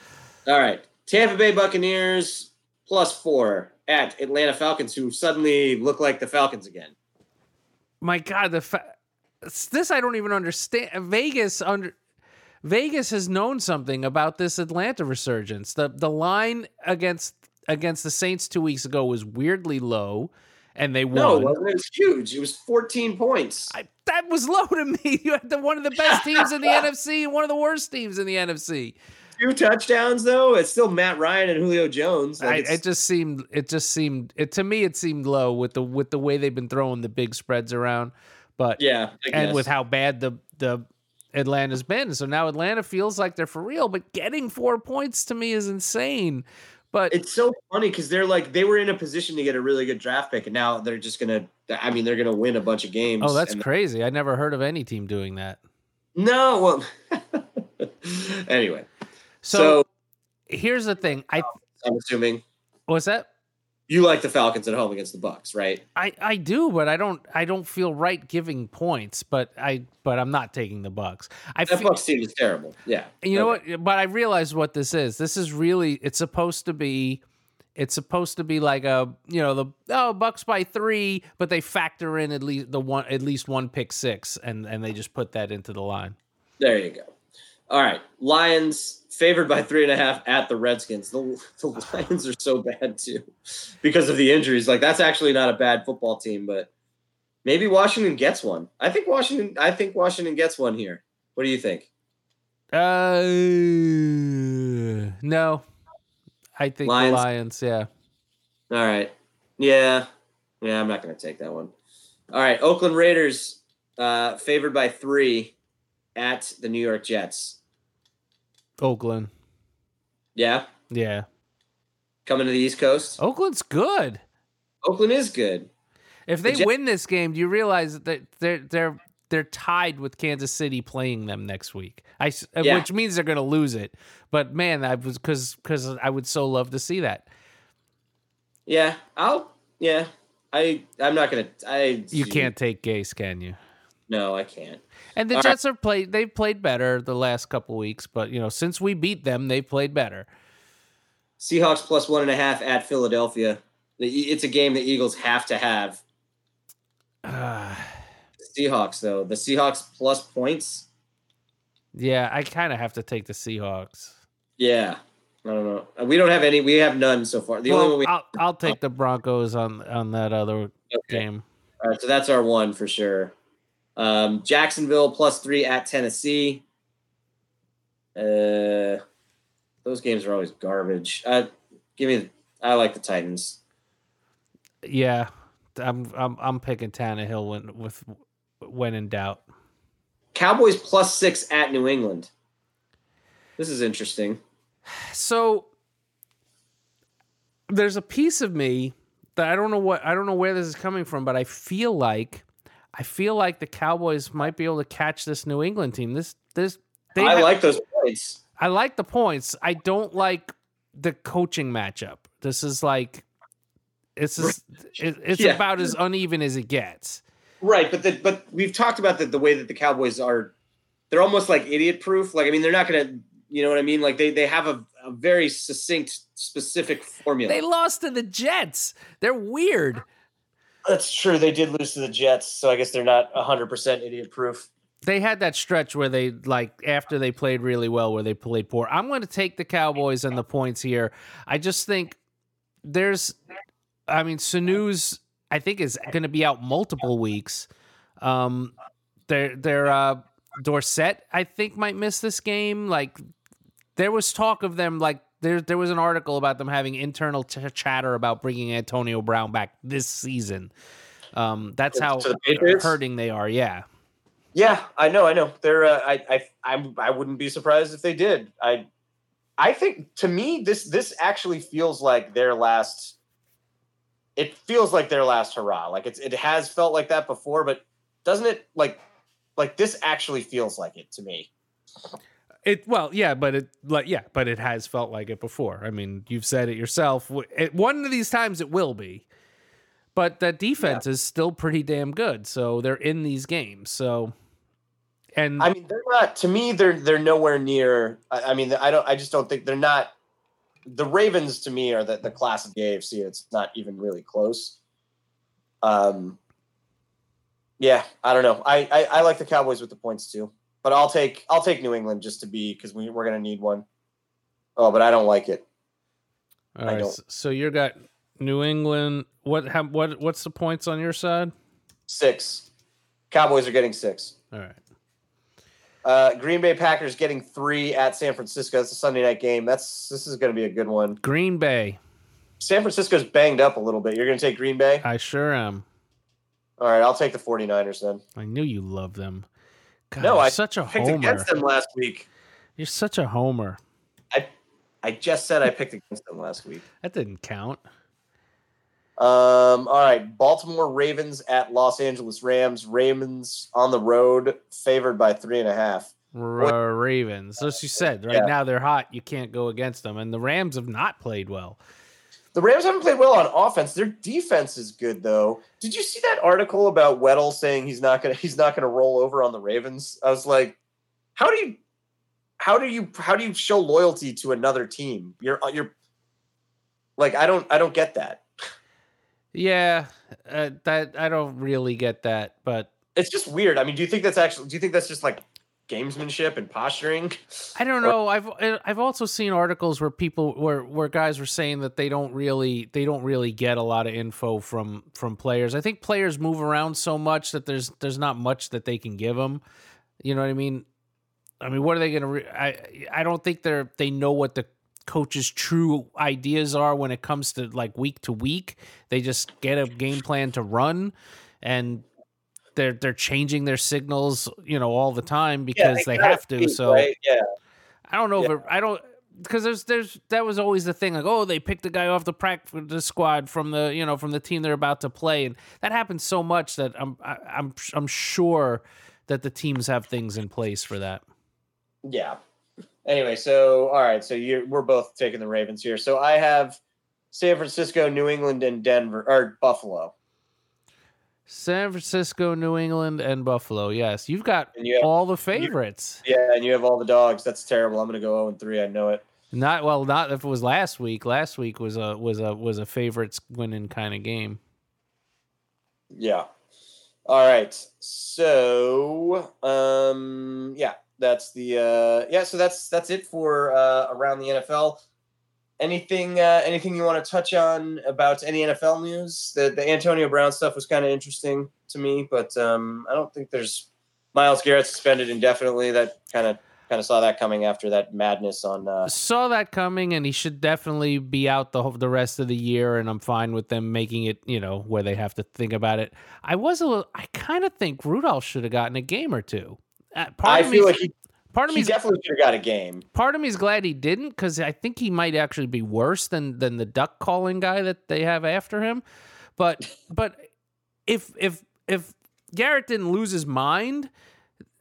All right. Tampa Bay Buccaneers plus four at Atlanta Falcons, who suddenly look like the Falcons again. my god the fa- this i don't even understand vegas under vegas has known something about this atlanta resurgence the the line against against the saints two weeks ago was weirdly low and they won wasn't. It was huge. It was 14 points. I, that was low to me you had the, one of the best teams in the nfc and one of the worst teams in the nfc Two touchdowns though. It's still Matt Ryan and Julio Jones. Like, I, it just seemed it just seemed it to me it seemed low with the with the way they've been throwing the big spreads around But Yeah, and with how bad the the Atlanta's been, so now Atlanta feels like they're for real. But getting four points to me is insane. But it's so funny because they're like they were in a position to get a really good draft pick, and now they're just gonna. I mean, they're gonna win a bunch of games. oh, that's crazy! I never heard of any team doing that. no. Well, anyway, So, so, here's the thing. I I'm assuming what's that? You like the Falcons at home against the Bucks, right? I, I do, but I don't I don't feel right giving points. But I but I'm not taking the Bucks. I That feel, Bucks team is terrible. Yeah, you know Okay. what? But I realize what this is. This is really it's supposed to be. It's supposed to be like a you know the oh Bucks by three, but they factor in at least the one at least one pick six, and and they just put that into the line. There you go. All right, Lions favored by three and a half at the Redskins. The, the Lions are so bad too because of the injuries. Like that's actually not a bad football team, but maybe Washington gets one. I think Washington. I think Washington gets one here. What do you think? Uh, no, I think Lions? the Lions. Yeah, All right. Yeah. Yeah, I'm not going to take that one. All right. Oakland Raiders uh, favored by three at the New York Jets. Oakland. Yeah. Yeah, Coming to the East Coast. Oakland's good. Oakland is good. If they Jet- win this game, do you realize that they're they're they're tied with Kansas City playing them next week? I Yeah. which means they're going to lose it. But man, I was because because I would so love to see that. Yeah. I'll. Yeah. I. I'm not going to. I. You can't take Gase, can you? No, I can't. And the All right. Jets are played. They've played better the last couple weeks, but you know since we beat them, they've played better. Seahawks plus one and a half at Philadelphia. It's a game the Eagles have to have. Uh, Seahawks though. The Seahawks plus points. yeah, I kind of have to take the Seahawks. Yeah. I don't know. We don't have any. We have none so far. The Well, only one we. I'll I'll take the Broncos on on that other Okay. game. All right, so that's our one for sure. Um, Jacksonville plus three at Tennessee. Uh, those games are always garbage. Uh, give me. I like the Titans. Yeah, I'm I'm I'm picking Tannehill when with when in doubt. Cowboys plus six at New England. This is interesting. So there's a piece of me that I don't know what I don't know where this is coming from, but I feel like I feel like the Cowboys might be able to catch this New England team. This this they I ha- like those points. I like the points. I don't like the coaching matchup. This is like it's just, it, it's Yeah. about as uneven as it gets. Right, but the, but we've talked about the, the way that the Cowboys are. They're almost like idiot proof. Like I mean, they're not gonna. You know what I mean? Like they they have a, a very succinct, specific formula. They lost to the Jets. They're weird. That's true. They did lose to the Jets, so I guess they're not hundred percent idiot proof. they had that stretch where they like after they played really well where they played poor. I'm going to take the Cowboys and the points here. I just think there's I mean Sanu's I think is going to be out multiple weeks. Um their their uh Dorsett I think might miss this game like there was talk of them like there there was an article about them having internal ch- chatter about bringing Antonio Brown back this season. Um that's how the hurting they are, yeah. Yeah, I know, I know. They're. Uh, I, I, I, I wouldn't be surprised if they did. I, I think to me this this actually feels like their last. It feels like their last hurrah. Like it's it has felt like that before, but doesn't it like, like this actually feels like it to me. It well, yeah, but it like yeah, but it has felt like it before. I mean, you've said it yourself. It, one of these times it will be, but that defense is still pretty damn good. So they're in these games. So, and I mean, they're not. To me, they're they're nowhere near. I, I mean, I don't. I just don't think they're not. The Ravens to me are the, the class of the AFC. It's not even really close. Um. Yeah, I don't know. I, I I like the Cowboys with the points too, but I'll take I'll take New England just to be because we we're gonna need one. Oh, but I don't like it. all I right, don't- so you got New England. What how, what what's the points on your side? Six. Cowboys are getting six. All right, Uh, Green Bay Packers getting three at San Francisco. That's a Sunday night game. That's this is going to be a good one. Green Bay. San Francisco's banged up a little bit. You're going to take Green Bay. I sure am. All right, I'll take the 49ers then. I knew you love them. God, no, I such a picked homer. against them last week. You're such a homer. I just said I picked against them last week. That didn't count. Um, all right, Baltimore Ravens at Los Angeles Rams. Ravens on the road, favored by three and a half. R- Ravens. As you said, right Yeah. now they're hot. You can't go against them, and the Rams have not played well. The Rams haven't played well on offense. Their defense is good though. Did you see that article about Weddle saying he's not gonna he's not gonna roll over on the Ravens? I was like, how do you how do you how do you show loyalty to another team? You're you're like I don't I don't get that. Yeah, uh, that I don't really get that, but It's just weird. I mean, do you think that's actually do you think that's just like gamesmanship and posturing? I don't know. I've I've also seen articles where people where where guys were saying that they don't really they don't really get a lot of info from from players. I think players move around so much that there's there's not much that they can give them. You know what I mean? I mean, what are they going to? Re- I I don't think they're they know what the coach's true ideas are when it comes to like week to week. They just get a game plan to run, and they're they're changing their signals, you know, all the time because they, gotta have to. So right? yeah, I don't know if it, I don't because there's there's that was always the thing like oh they picked the guy off the practice squad from the you know from the team they're about to play and that happens so much that I'm I, I'm I'm sure that the teams have things in place for that. yeah. Anyway, so all right, so you we're both taking the Ravens here. So I have San Francisco, New England, and Denver or Buffalo. San Francisco, New England, and Buffalo. Yes, you've got you have- all the favorites. Yeah, and you have all the dogs. That's terrible. I'm gonna go 0 and 3. I know it. Not well, not if it was last week. Last week was a was a was a favorites winning kind of game. Yeah. All right. So, um, yeah, that's the uh, yeah. So that's that's it for uh, around the NFL. Anything uh, anything you want to touch on about any NFL news? The the Antonio Brown stuff was kind of interesting to me, but um, I don't think there's Myles Garrett suspended indefinitely. That kind of kind of saw that coming after that madness on. Uh, saw that coming, and he should definitely be out the whole, the rest of the year. And I'm fine with them making it, you know, where they have to think about it. I was a little, I kind of think Rudolph should have gotten a game or two. Uh, I feel like he, part of he me's definitely should have got a game. part of me is glad he didn't because I think he might actually be worse than than the duck calling guy that they have after him. But but if if if Garrett didn't lose his mind,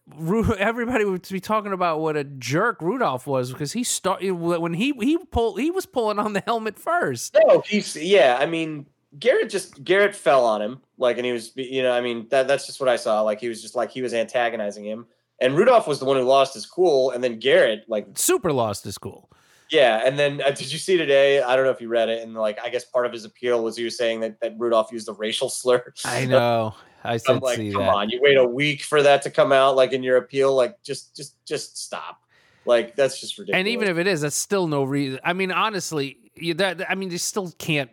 everybody would be talking about what a jerk Rudolph was because he started when he he pulled he was pulling on the helmet first. No, he's yeah. I mean, Garrett just Garrett fell on him like, and he was you know, I mean that that's just what I saw. Like he was just like he was antagonizing him, and Rudolph was the one who lost his cool, and then Garrett like Super lost his cool. yeah, and then uh, did you see today? I don't know if you read it, and like I guess part of his appeal was he was saying that that Rudolph used a racial slur. I know. I I'm like, come that. on, you wait a week for that to come out, like in your appeal, like just just just stop. Like that's just ridiculous. And even if it is, that's still no reason. I mean, honestly, you, that I mean, you still can't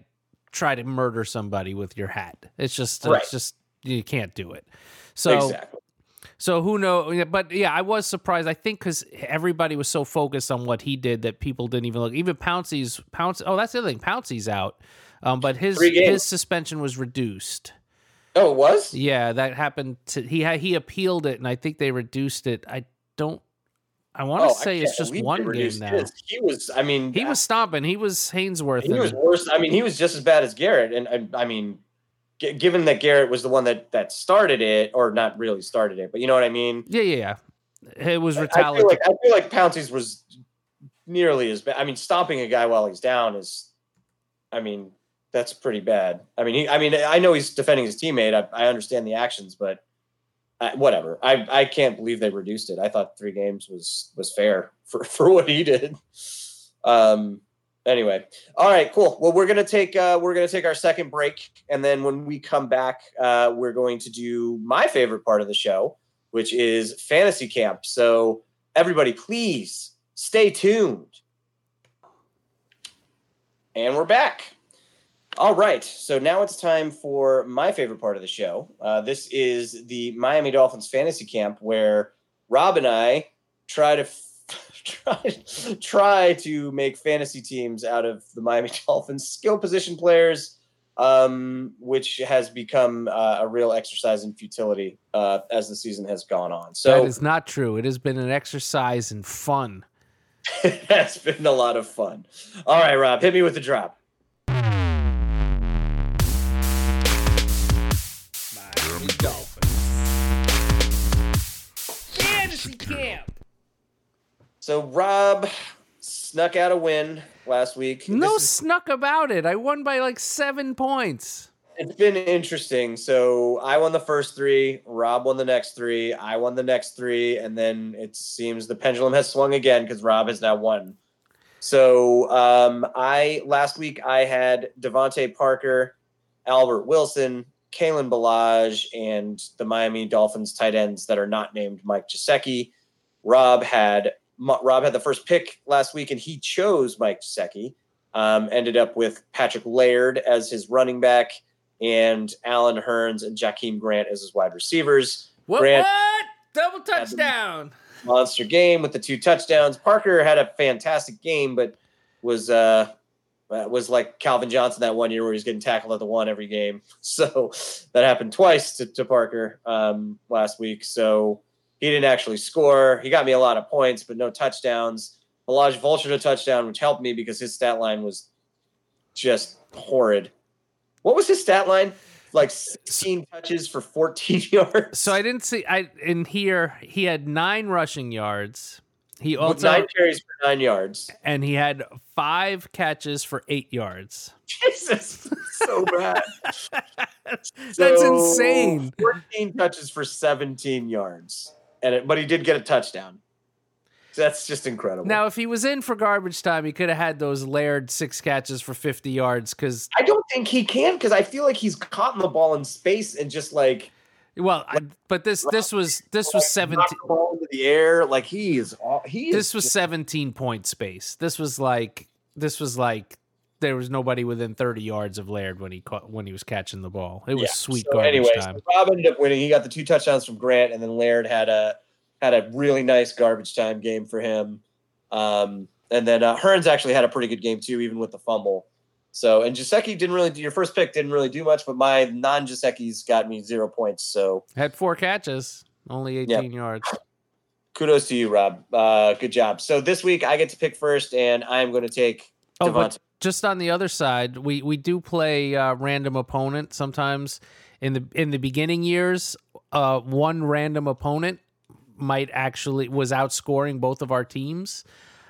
try to murder somebody with your hat. It's just, Right. it's just you can't do it. So, exactly. So who knows? But yeah, I was surprised. I think because everybody was so focused on what he did that people didn't even look. Even Pouncey's Pounce. Oh, that's the other thing. Pouncey's out, um, but his his suspension was reduced. Oh, it was? Yeah, that happened. To, he had he appealed it, and I think they reduced it. I don't. I want to Oh, say it's just one game now. his. He was. I mean, He was stomping. He was Hainsworth. He was worse. I mean, he was just as bad as Garrett. And I, I mean, g- given that Garrett was the one that that started it, or not really started it, but you know what I mean. yeah, yeah, yeah. It was I feel retaliatory. like I feel like Pouncey's was nearly as bad. I mean, stomping a guy while he's down is, I mean, that's pretty bad. I mean, he, I mean, I know he's defending his teammate. I, I understand the actions, but uh, whatever. I I can't believe they reduced it. I thought three games was was fair for for what he did. Um. Anyway, all right, cool. Well, we're gonna take uh, we're gonna take our second break, and then when we come back, uh, we're going to do my favorite part of the show, which is fantasy camp. So everybody, please stay tuned. And we're back. All right, so now it's time for my favorite part of the show. Uh, this is the Miami Dolphins fantasy camp, where Rob and I try to try try to make fantasy teams out of the Miami Dolphins skill position players um, which has become uh, a real exercise in futility uh, as the season has gone on. So that is not true. It has been an exercise in fun. it has been a lot of fun. All right, Rob, hit me with the drop. Miami Dolphins. Fantasy camp. So Rob snuck out a win last week. No is- snuck about it. I won by like seven points. it's been interesting. So I won the first three, Rob won the next three, I won the next three, and then it seems the pendulum has swung again because Rob has now won. So um, I last week I had DeVante Parker, Albert Wilson, Kalen Ballage, and the Miami Dolphins tight ends that are not named Mike Gesicki. Rob had Rob had the first pick last week, and he chose Mike Gesicki. Um, ended up with Patrick Laird as his running back and Allen Hurns and Jakeem Grant as his wide receivers. What? Grant- What? Double touchdown. Monster game with the two touchdowns. Parker had a fantastic game, but was uh uh, was like Calvin Johnson that one year where he's getting tackled at the one every game. So that happened twice to, to Parker um, last week. So he didn't actually score. He got me a lot of points, but no touchdowns. Elijah Vulture a touchdown, which helped me because his stat line was just horrid. What was his stat line? Like 16 touches for 14 yards. So I didn't see. I in here he had nine rushing yards. He also nine carries for nine yards. and he had five catches for eight yards. Jesus, so bad. That's insane. 14 touches for 17 yards, and it, but he did get a touchdown. That's just incredible. Now, if he was in for garbage time, he could have had those layered six catches for fifty yards. Because I don't think he can because I feel like he's caught in the ball in space and just like well, I, but this this was this was seventeen. ball into the air. Like he is, all, he is. This was seventeen point space. This was like this was like there was nobody within thirty yards of Laird when he caught when he was catching the ball. It was Yeah. sweet So garbage anyway, time. so Rob ended up winning. He got the two touchdowns from Grant, and then Laird had a had a really nice garbage time game for him. Um, and then uh, Hurns actually had a pretty good game too, even with the fumble. So and Gesicki didn't really do your first pick didn't really do much, but my non Gesickis got me zero points. So Had four catches, only eighteen yards. kudos to you, Rob. Uh, good job. So this week I get to pick first, and I'm going to take Oh, DeVante. Just on the other side, we we do play uh, random opponent sometimes. In the in the beginning years, uh, one random opponent might actually was outscoring both of our teams.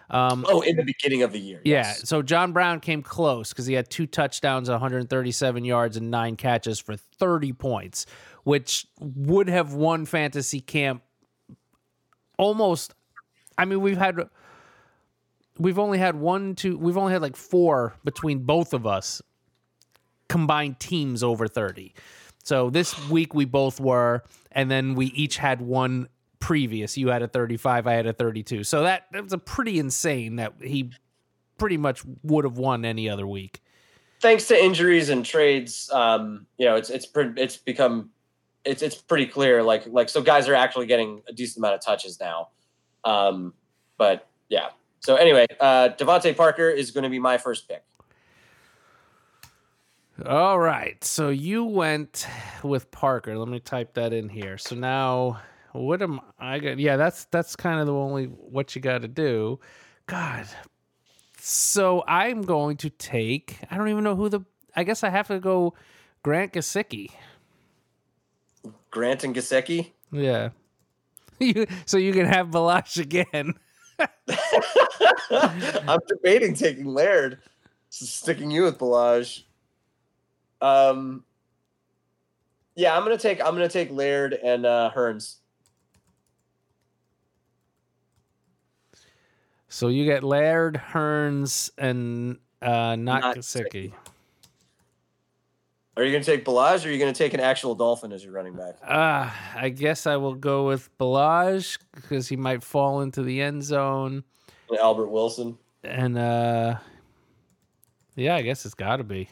Um, oh, in the beginning of the year. yeah, yes. so John Brown came close because he had two touchdowns, 137 yards, and nine catches for 30 points, which would have won fantasy camp almost. I mean, we've had we've only had one, two, we've only had like four between both of us combined teams over 30. So this week we both were, and then we each had one previous. You had a 35, I had a 32. So that, that was a pretty insane that he pretty much would have won any other week. thanks to injuries and trades, um, you know, it's it's it's become it's it's pretty clear. Like like so, guys are actually getting a decent amount of touches now. Um, but yeah. So anyway, uh, DeVante Parker is going to be my first pick. All right. So you went with Parker. Let me type that in here. So now what am I going Yeah, that's that's kind of the only what you got to do. God. So I'm going to take I don't even know who the I guess I have to go Grant Gesicki. Grant and Gesicki. Yeah. You, so you can have Ballage again. I'm debating taking Laird, sticking you with Ballage. Um, yeah, I'm gonna take I'm gonna take Laird and uh, Hurns. So you get Laird, Hurns, and uh, not, Not Gesicki. Are you gonna take Ballage, or are you gonna take an actual Dolphin as your running back? Uh, I guess I will go with Ballage because he might fall into the end zone. Albert Wilson. And uh yeah, I guess it's got to be.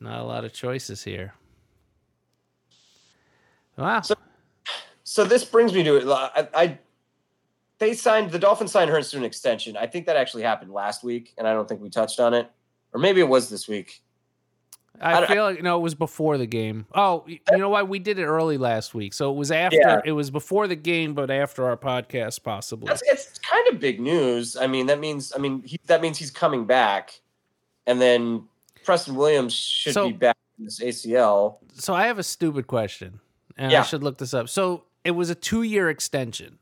Not a lot of choices here. Wow. So- So this brings me to it. I, I they signed the Dolphins signed Hurns to an extension. I think that actually happened last week, and I don't think we touched on it, or maybe it was this week. I I feel like no, it was before the game. Oh, you know why we did it early last week, so it was after. Yeah. It was before the game, but after our podcast, possibly. That's it's kind of big news. I mean, that means I mean he, that means he's coming back, and then Preston Williams should So- be back in this ACL. so I have a stupid question, and I should look this up. So it was a two-year extension.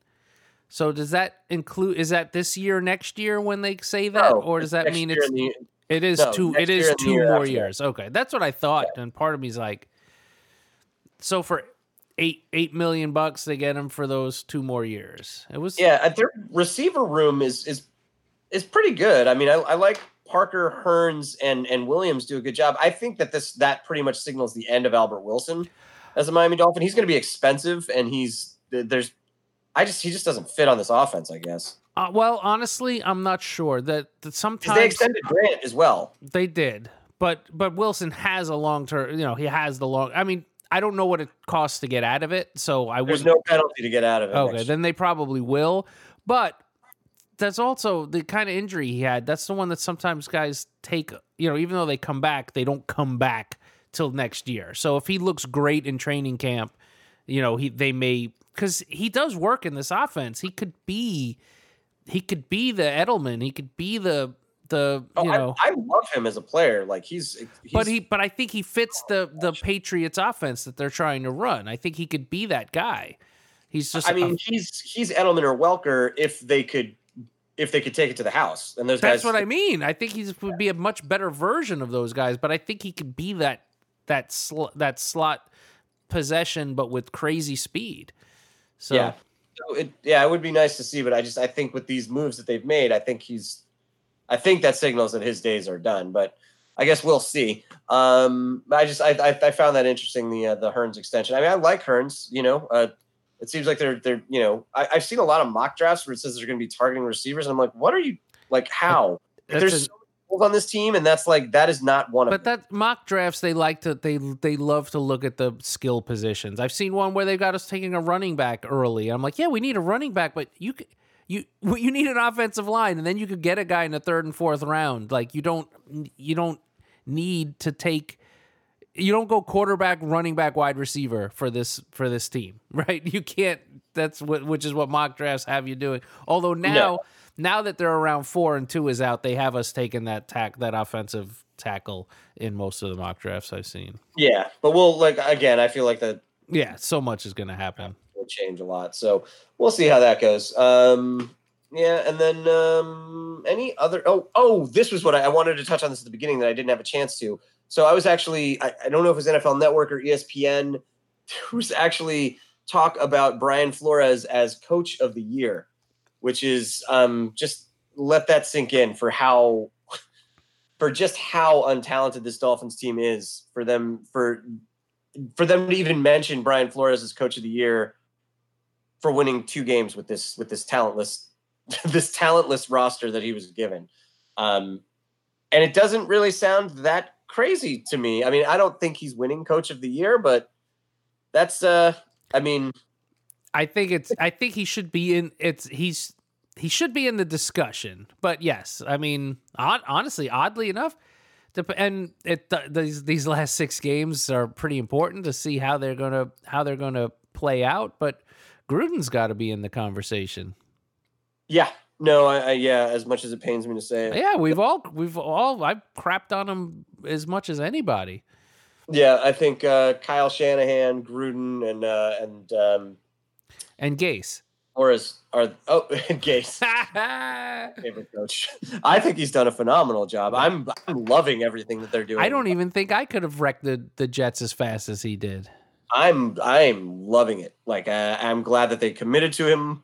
So does that include? Is that this year, next year when they say that, No, or does that mean it's the- it is no, two? It is year and the two year more after years. Okay, that's what I thought. And part of me's like, so for eight eight million bucks, they get him for those two more years. It was yeah, their receiver room is is is pretty good. I mean, I, I like Parker, Hurns, and and Williams do a good job. I think that this that pretty much signals the end of Albert Wilson as a Miami Dolphin. He's going to be expensive, and he's there's. I just he just doesn't fit on this offense. I guess Uh, well, honestly, I'm not sure that, that sometimes they extended Grant as well. They did, but but Wilson has a long term. You know, he has the long. I mean, I don't know what it costs to get out of it, so I There's no penalty to get out of it. okay, then they probably will. But that's also the kind of injury he had. That's the one that sometimes guys take. You know, even though they come back, they don't come back till next year. So if he looks great in training camp, you know, he they may because he does work in this offense. He could be. He could be the Edelman. He could be the the Oh, you know. I, I love him as a player. Like he's, he's but he but I think he fits the the Patriots offense that they're trying to run. I think he could be that guy. He's just I mean, he's he's Edelman or Welker if they could if they could take it to the house. And those that's guys what I mean. I think he would be a much better version of those guys, but I think he could be that that sl- that slot possession but with crazy speed. So Yeah. So it, yeah, it would be nice to see, but I just I think with these moves that they've made, I think he's I think that signals that his days are done. But I guess we'll see. Um, I just I, I, I found that interesting the uh, the Hurns extension. I mean, I like Hurns. You know, uh, it seems like they're they're you know I, I've seen a lot of mock drafts where it says they're going to be targeting receivers, and I'm like, what are you like? How? That's There's so on this team, and that's like that is not one of But them. that mock drafts, they like to they they love to look at the skill positions. I've seen one where they got us taking a running back early. I'm like, yeah, we need a running back, but you you you need an offensive line, and then you could get a guy in the third and fourth round. Like you don't you don't need to take you don't go quarterback, running back, wide receiver for this for this team, right? You can't. That's what which is what mock drafts have you doing. Although now now that they're around four and two is out, they have us taking that tack that offensive tackle in most of the mock drafts I've seen. Yeah, but we'll like again. I feel like that Yeah, so much is going to happen. will change a lot. So we'll see how that goes. Um, yeah, and then um, any other? Oh, oh, this was what I, I wanted to touch on this at the beginning that I didn't have a chance to. So I was actually I, I don't know if it was NFL Network or ESPN. There was actually talk about Brian Flores as Coach of the Year, which is um, just let that sink in for how for just how untalented this Dolphins team is for them for for them to even mention Brian Flores as coach of the year for winning two games with this with this talentless this talentless roster that he was given. Um, and it doesn't really sound that crazy to me. I mean, I don't think he's winning coach of the year, but that's uh I mean, I think it's. I think he should be in. It's. He's. He should be in the discussion. But yes, I mean, hon- honestly, oddly enough, and it th- these these last six games are pretty important to see how they're gonna how they're gonna play out. But Gruden's got to be in the conversation. yeah. No, I, I yeah, as much as it pains me to say it. Yeah, we've all we've all I've crapped on him as much as anybody. Yeah, I think uh Kyle Shanahan, Gruden, and uh and um And Gase. Flores are oh and Gase. favorite coach. I think he's done a phenomenal job. I'm I'm loving everything that they're doing. I don't even think I could have wrecked the, the Jets as fast as he did. I'm I'm loving it. Like I, I'm glad that they committed to him.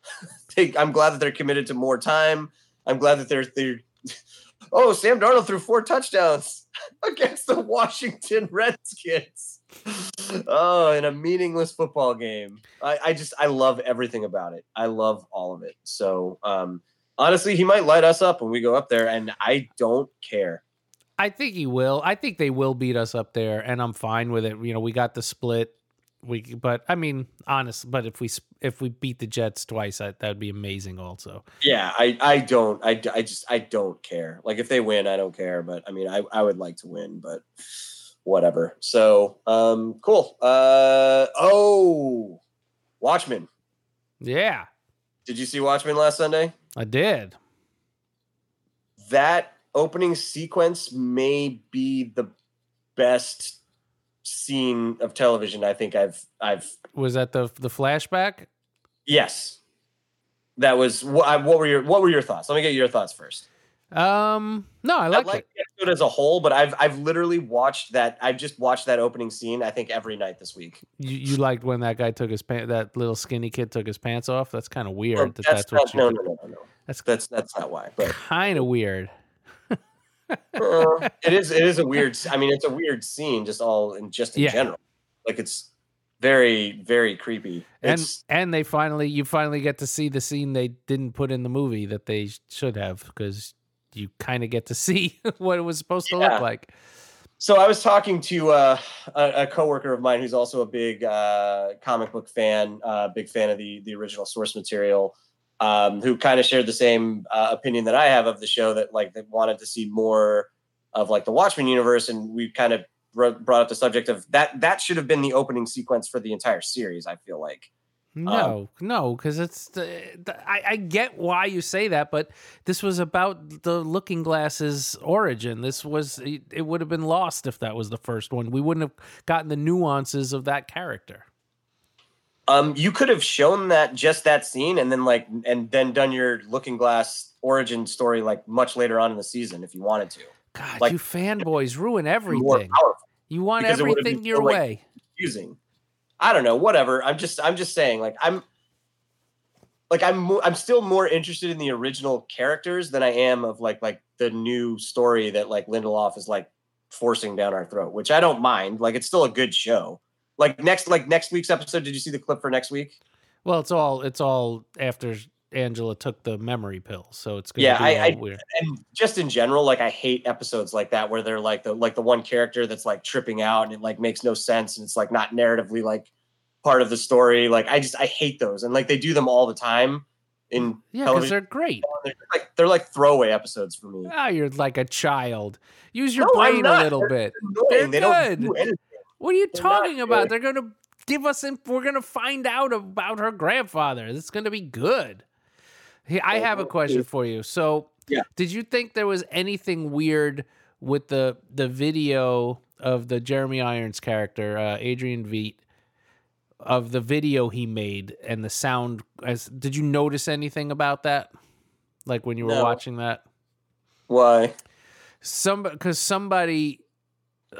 they, I'm glad that they're committed to more time. I'm glad that they're they're. Oh, Sam Darnold threw four touchdowns against the Washington Redskins. Oh, in a meaningless football game. I, I just I love everything about it. I love all of it. So um honestly, he might light us up when we go up there, and I don't care. I think he will. I think they will beat us up there, and I'm fine with it. You know, we got the split. we but I mean honest but if we if we beat the Jets twice that that'd be amazing also. Yeah, I I don't I, I just I don't care. Like if they win, I don't care. But I mean, I I would like to win, but whatever. So um, cool. Uh oh, Watchmen. Yeah, Did you see Watchmen last Sunday? I did. That opening sequence may be the best scene of television I think I've I've Was that the the flashback? yes. That was what, what were your what were your thoughts? Let me get your thoughts first. Um no, I I like like it. the episode as a whole, but I've I've literally watched that. I've just watched that opening scene. I think every night this week. You, you liked when that guy took his pants that little skinny kid took his pants off? That's kind of weird Well, that that's, what not, you no, no, no, no, no. That's That's that's not why. But kind of weird. uh, it is it is a weird. I mean, it's a weird scene, just all in just in Yeah. general. Like it's very very creepy. And It's, and they finally you finally get to see the scene they didn't put in the movie that they should have because you kind of get to see what it was supposed to Yeah. look like. so I was talking to uh, a, a coworker of mine who's also a big uh, comic book fan, uh, big fan of the the original source material. um, who kind of shared the same uh, opinion that I have of the show that like they wanted to see more of like the Watchmen universe, and we kind of brought up the subject of that. That should have been the opening sequence for the entire series. I feel like. No, no, because it's the, the, I, I get why you say that, but this was about the Looking Glass's origin. This was it, it would have been lost if that was the first one. We wouldn't have gotten the nuances of that character. Um, you could have shown that just that scene, and then like, and then done your Looking Glass origin story like much later on in the season if you wanted to. God, Like, you fanboys ruin everything. You want because it would have everything your like, way. confusing. I don't know, whatever. I'm just I'm just saying like I'm like I'm I'm still more interested in the original characters than I am of like like the new story that like Lindelof is like forcing down our throat, which I don't mind. Like it's still a good show. Like next like next week's episode, did you see the clip for next week? Well, it's all it's all after Angela took the memory pill, so it's gonna Yeah, be I- I- weird. and just in general, like I hate episodes like that where they're like the like the one character that's like tripping out and it like makes no sense and it's like not narratively like part of the story. Like I just I hate those and like they do them all the time in Yeah, because they're great. They're like they're like throwaway episodes for me. Ah, you're like a child. Use your No, brain a little bit. They're They good. do. What are you They're talking about? good. They're gonna give us. In, we're gonna find out about her grandfather. It's gonna be good. Hey, I have a question for you. So, Yeah. did you think there was anything weird with the the video of the Jeremy Irons character, uh, Adrian Veidt, of the video he made and the sound? As did you notice anything about that? Like when you were No. watching that? Why? some because somebody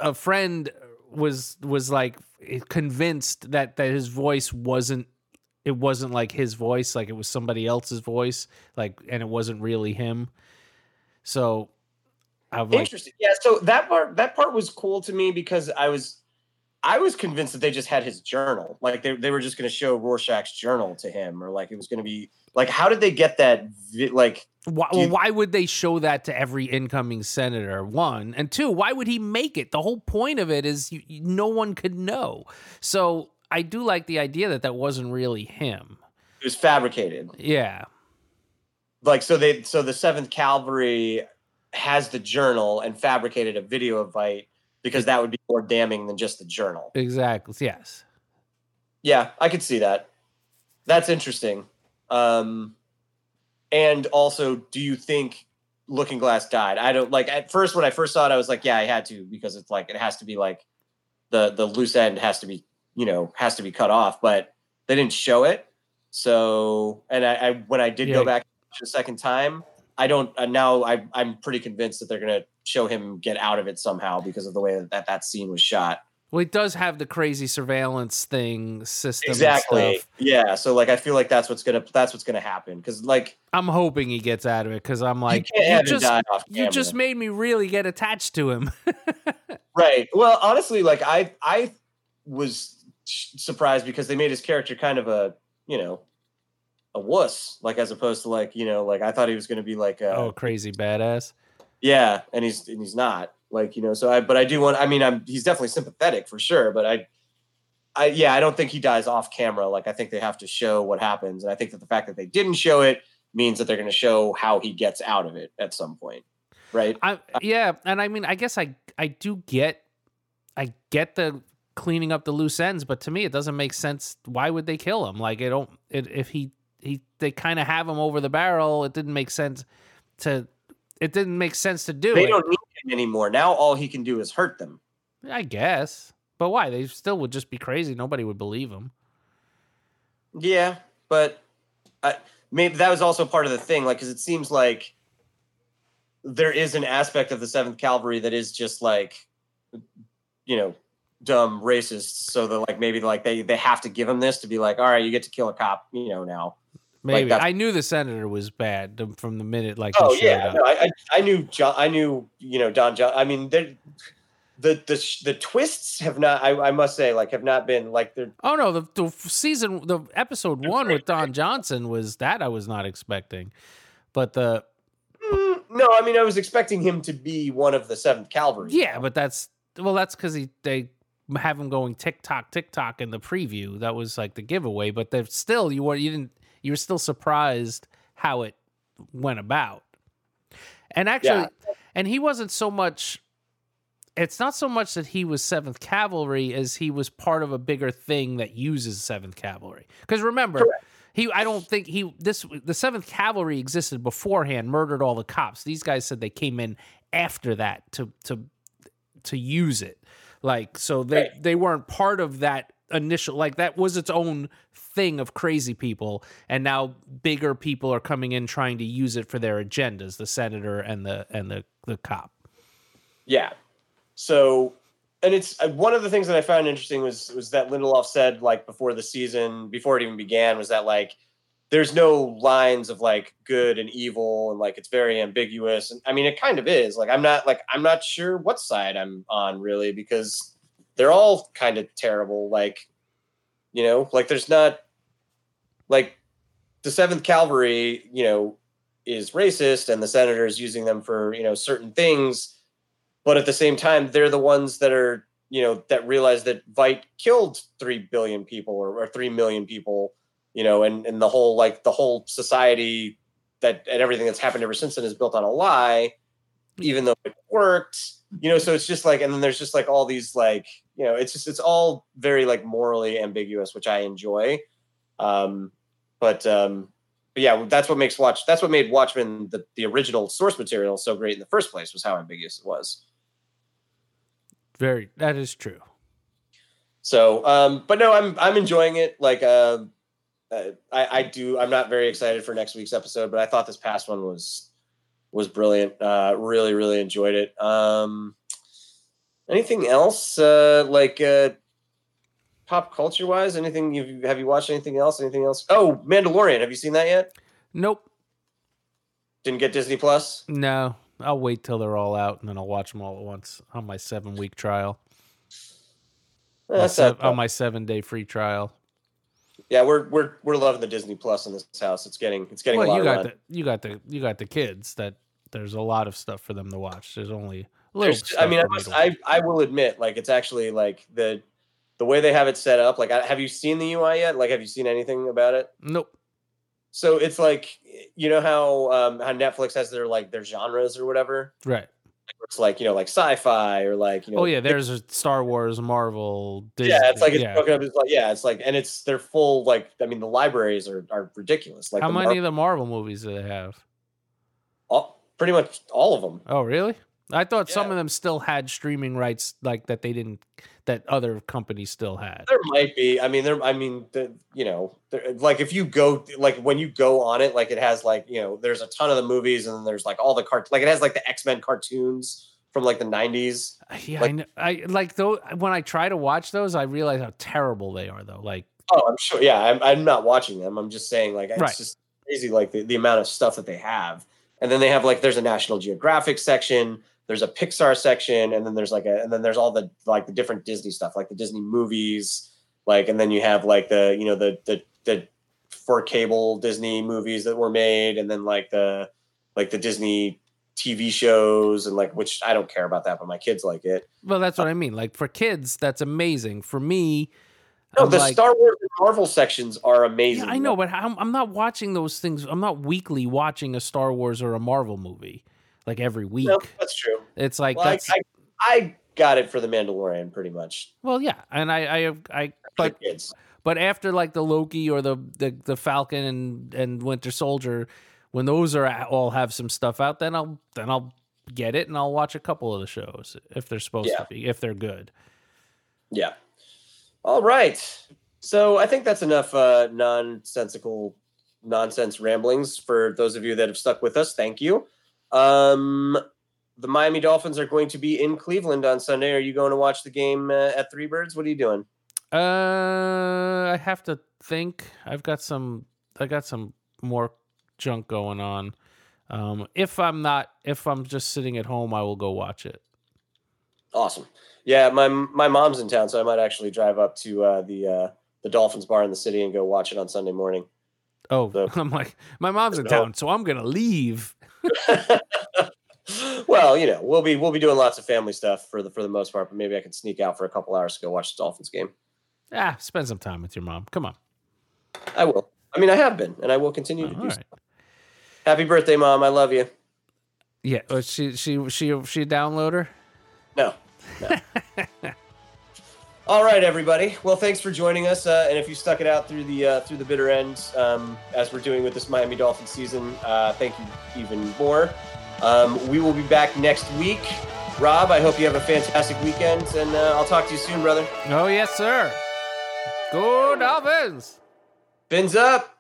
a friend was was like convinced that that his voice wasn't it wasn't like his voice like it was somebody else's voice like and it wasn't really him so i'm like Interesting. Yeah, so that part that part was cool to me because I was I was convinced that they just had his journal. Like they, they were just going to show Rorschach's journal to him or like it was going to be like how did they get that vi- like why, you- why would they show that to every incoming senator one and two why would he make it the whole point of it is you, you- no one could know so i do like the idea that that wasn't really him it was fabricated. yeah Like so they so the 7th Cavalry has the journal and fabricated a video of Veidt because that would be more damning than just the journal. exactly yes Yeah, I could see that. That's interesting. Um, and also, do you think Looking Glass died? I don't like at first when I first saw it, I was like, yeah, I had to because it's like it has to be like the the loose end has to be you know has to be cut off, but they didn't show it. So, and I, I when I did Yeah. go back the second time, I don't uh, now. I I'm pretty convinced that they're gonna show him get out of it somehow because of the way that that, that scene was shot. Well, it does have the crazy surveillance thing system. exactly yeah so like i feel like that's what's gonna that's what's gonna happen because like I'm hoping he gets out of it because I'm like, you have just you just made me really get attached to him. right well honestly like i i was surprised because they made his character kind of a you know a wuss like as opposed to like you know like i thought he was gonna be like a, oh, crazy badass. yeah and he's and he's not like you know so i but i do want i mean i'm he's definitely sympathetic for sure but i I yeah, I don't think he dies off camera. Like I think they have to show what happens, and I think that the fact that they didn't show it means that they're going to show how he gets out of it at some point, right? I yeah, and I mean, I guess I I do get I get the cleaning up the loose ends, but to me, it doesn't make sense. Why would they kill him? Like, it don't. It, if he he they kind of have him over the barrel, it didn't make sense to. It didn't make sense to do They it. don't need him anymore. Now all he can do is hurt them. I guess, but why? They still would just be crazy. Nobody would believe him. Yeah, but I, maybe that was also part of the thing, like because it seems like there is an aspect of the Seventh Cavalry that is just like, you know, dumb racists. So that like maybe like they they have to give him this to be like, all right, you get to kill a cop, you know, now. Maybe that's- I knew the senator was bad from the minute like Oh yeah, no, I, I knew John, I knew you know Don John. I mean, the the the twists have not. I, I must say, like, have not been like they're Oh no, the, the season, the episode one with Don Johnson was that I was not expecting, but the Mm, no. I mean, I was expecting him to be one of the Seventh Cavalry. yeah, but that's well, that's because he they have him going tick tock tick tock in the preview. That was like the giveaway, but they're still you were you didn't you were still surprised how it went about, and actually, and he wasn't so much. It's not so much that he was Seventh Cavalry as he was part of a bigger thing that uses Seventh Cavalry. Because remember, he I don't think he this the Seventh Cavalry existed beforehand, murdered all the cops. These guys said they came in after that to to to use it. Like so they Right. they weren't part of that initial like that was its own thing of crazy people and now bigger people are coming in trying to use it for their agendas, the senator and the and the the cop. Yeah. So, and it's uh, one of the things that I found interesting was was that Lindelof said like before the season, before it even began, was that like there's no lines of like good and evil and like it's very ambiguous. And I mean, it kind of is. Like I'm not like I'm not sure what side I'm on really because they're all kind of terrible. Like, you know, like there's not like the Seventh Cavalry, you know, is racist and the senator is using them for you know certain things but at the same time they're the ones that are you know that realize that Veidt killed 3 billion people or, or 3 million people you know and and the whole like the whole society that and everything that's happened ever since then is built on a lie even though it worked you know so it's just like and then there's just like all these like you know it's just it's all very like morally ambiguous which i enjoy um but um but yeah that's what makes watch that's what made watchmen the, the original source material so great in the first place was how ambiguous it was Very that is true. So, um, but no, I'm I'm enjoying it. Like, uh, uh, I I do. I'm not very excited for next week's episode, but I thought this past one was was brilliant. Uh, really, really enjoyed it. Um, anything else? Uh, like uh, pop culture wise, anything you have you watched anything else? Anything else? Oh, Mandalorian. Have you seen that yet? Nope. Didn't get Disney Plus. No. I'll wait till they're all out and then I'll watch them all at once on my seven week trial. That's on my seven day free trial. Yeah, we're we're we're loving the Disney Plus in this house. It's getting it's getting a Well, lot you of got the you got the you got the kids that there's a lot of stuff for them to watch. There's only little. There's- stuff I mean, I, must, I. I will admit, like it's actually like the the way they have it set up. Like, I, have you seen the UI yet? Like, have you seen anything about it? nope. So it's like you know how um, how Netflix has their like their genres or whatever. Right. It's like you know like sci-fi or like you know. Oh yeah, there's a Star Wars, Marvel, Disney. yeah, it's like it's yeah. broken up. It's like yeah, it's like and it's they're full like I mean the libraries are are ridiculous. Like How many Mar- of the Marvel movies do they have? all, pretty much all of them. Oh really? I thought some of them still had streaming rights like that they didn't that other companies still had. There might be. I mean, there. I mean, the, you know, there, like if you go, like when you go on it, like it has like you know, there's a ton of the movies, and then there's like all the cart, like it has like the X Men cartoons from like the '90s. Uh, yeah, I, Like- know, I like though when I try to watch those, I realize how terrible they are though. Like Oh, I'm sure. Yeah, I'm, I'm not watching them. I'm just saying, like, it's Right. just crazy, like the, the amount of stuff that they have. And then they have like, there's a National Geographic section, there's a Pixar section, and then there's like a, and then there's all the like the different Disney stuff, like the Disney movies, like, and then you have like the, you know, the the the for cable Disney movies that were made, and then like the like the Disney TV shows, and like which I don't care about that, but my kids like it. Well, that's what I mean. Like for kids, that's amazing. For me, No, I'm the like- Star Wars and Marvel sections are amazing. Yeah, I know, but I'm, I'm not watching those things. I'm not weekly watching a Star Wars or a Marvel movie like every week. No, that's true. It's like Well, I, that's I, I got it for the Mandalorian pretty much. well, yeah, and I I I but kids. but after like the Loki or the the, the Falcon and and Winter Soldier, when those are all have some stuff out, then I'll then I'll get it and I'll watch a couple of the shows if they're supposed Yeah. to be if they're good. Yeah. All right. So I think that's enough uh, nonsensical nonsense ramblings for those of you that have stuck with us. Thank you. Um, the Miami Dolphins are going to be in Cleveland on Sunday. Are you going to watch the game uh, at Three Birds? What are you doing? Uh, I have to think. I've got some. I got some more junk going on. Um, if I'm not, if I'm just sitting at home, I will go watch it. Awesome. Yeah, my my mom's in town, so I might actually drive up to uh, the uh, the Dolphins bar in the city and go watch it on Sunday morning. Oh, The- I'm like, my mom's in town, so I'm gonna leave. well, you know, we'll be we'll be doing lots of family stuff for the for the most part, but maybe I can sneak out for a couple hours to go watch the Dolphins game. Ah, spend some time with your mom. Come on. I will. I mean, I have been, and I will continue to do. right. so. Happy birthday, mom! I love you. Yeah. uh, She she she she a downloader. No. no. All right, everybody. Well, thanks for joining us, uh, and if you stuck it out through the uh, through the bitter end, um, as we're doing with this Miami Dolphins season, uh, thank you even more. Um, we will be back next week. Rob, I hope you have a fantastic weekend, and uh, I'll talk to you soon, brother. Oh yes, sir. Go Dolphins. Fins up.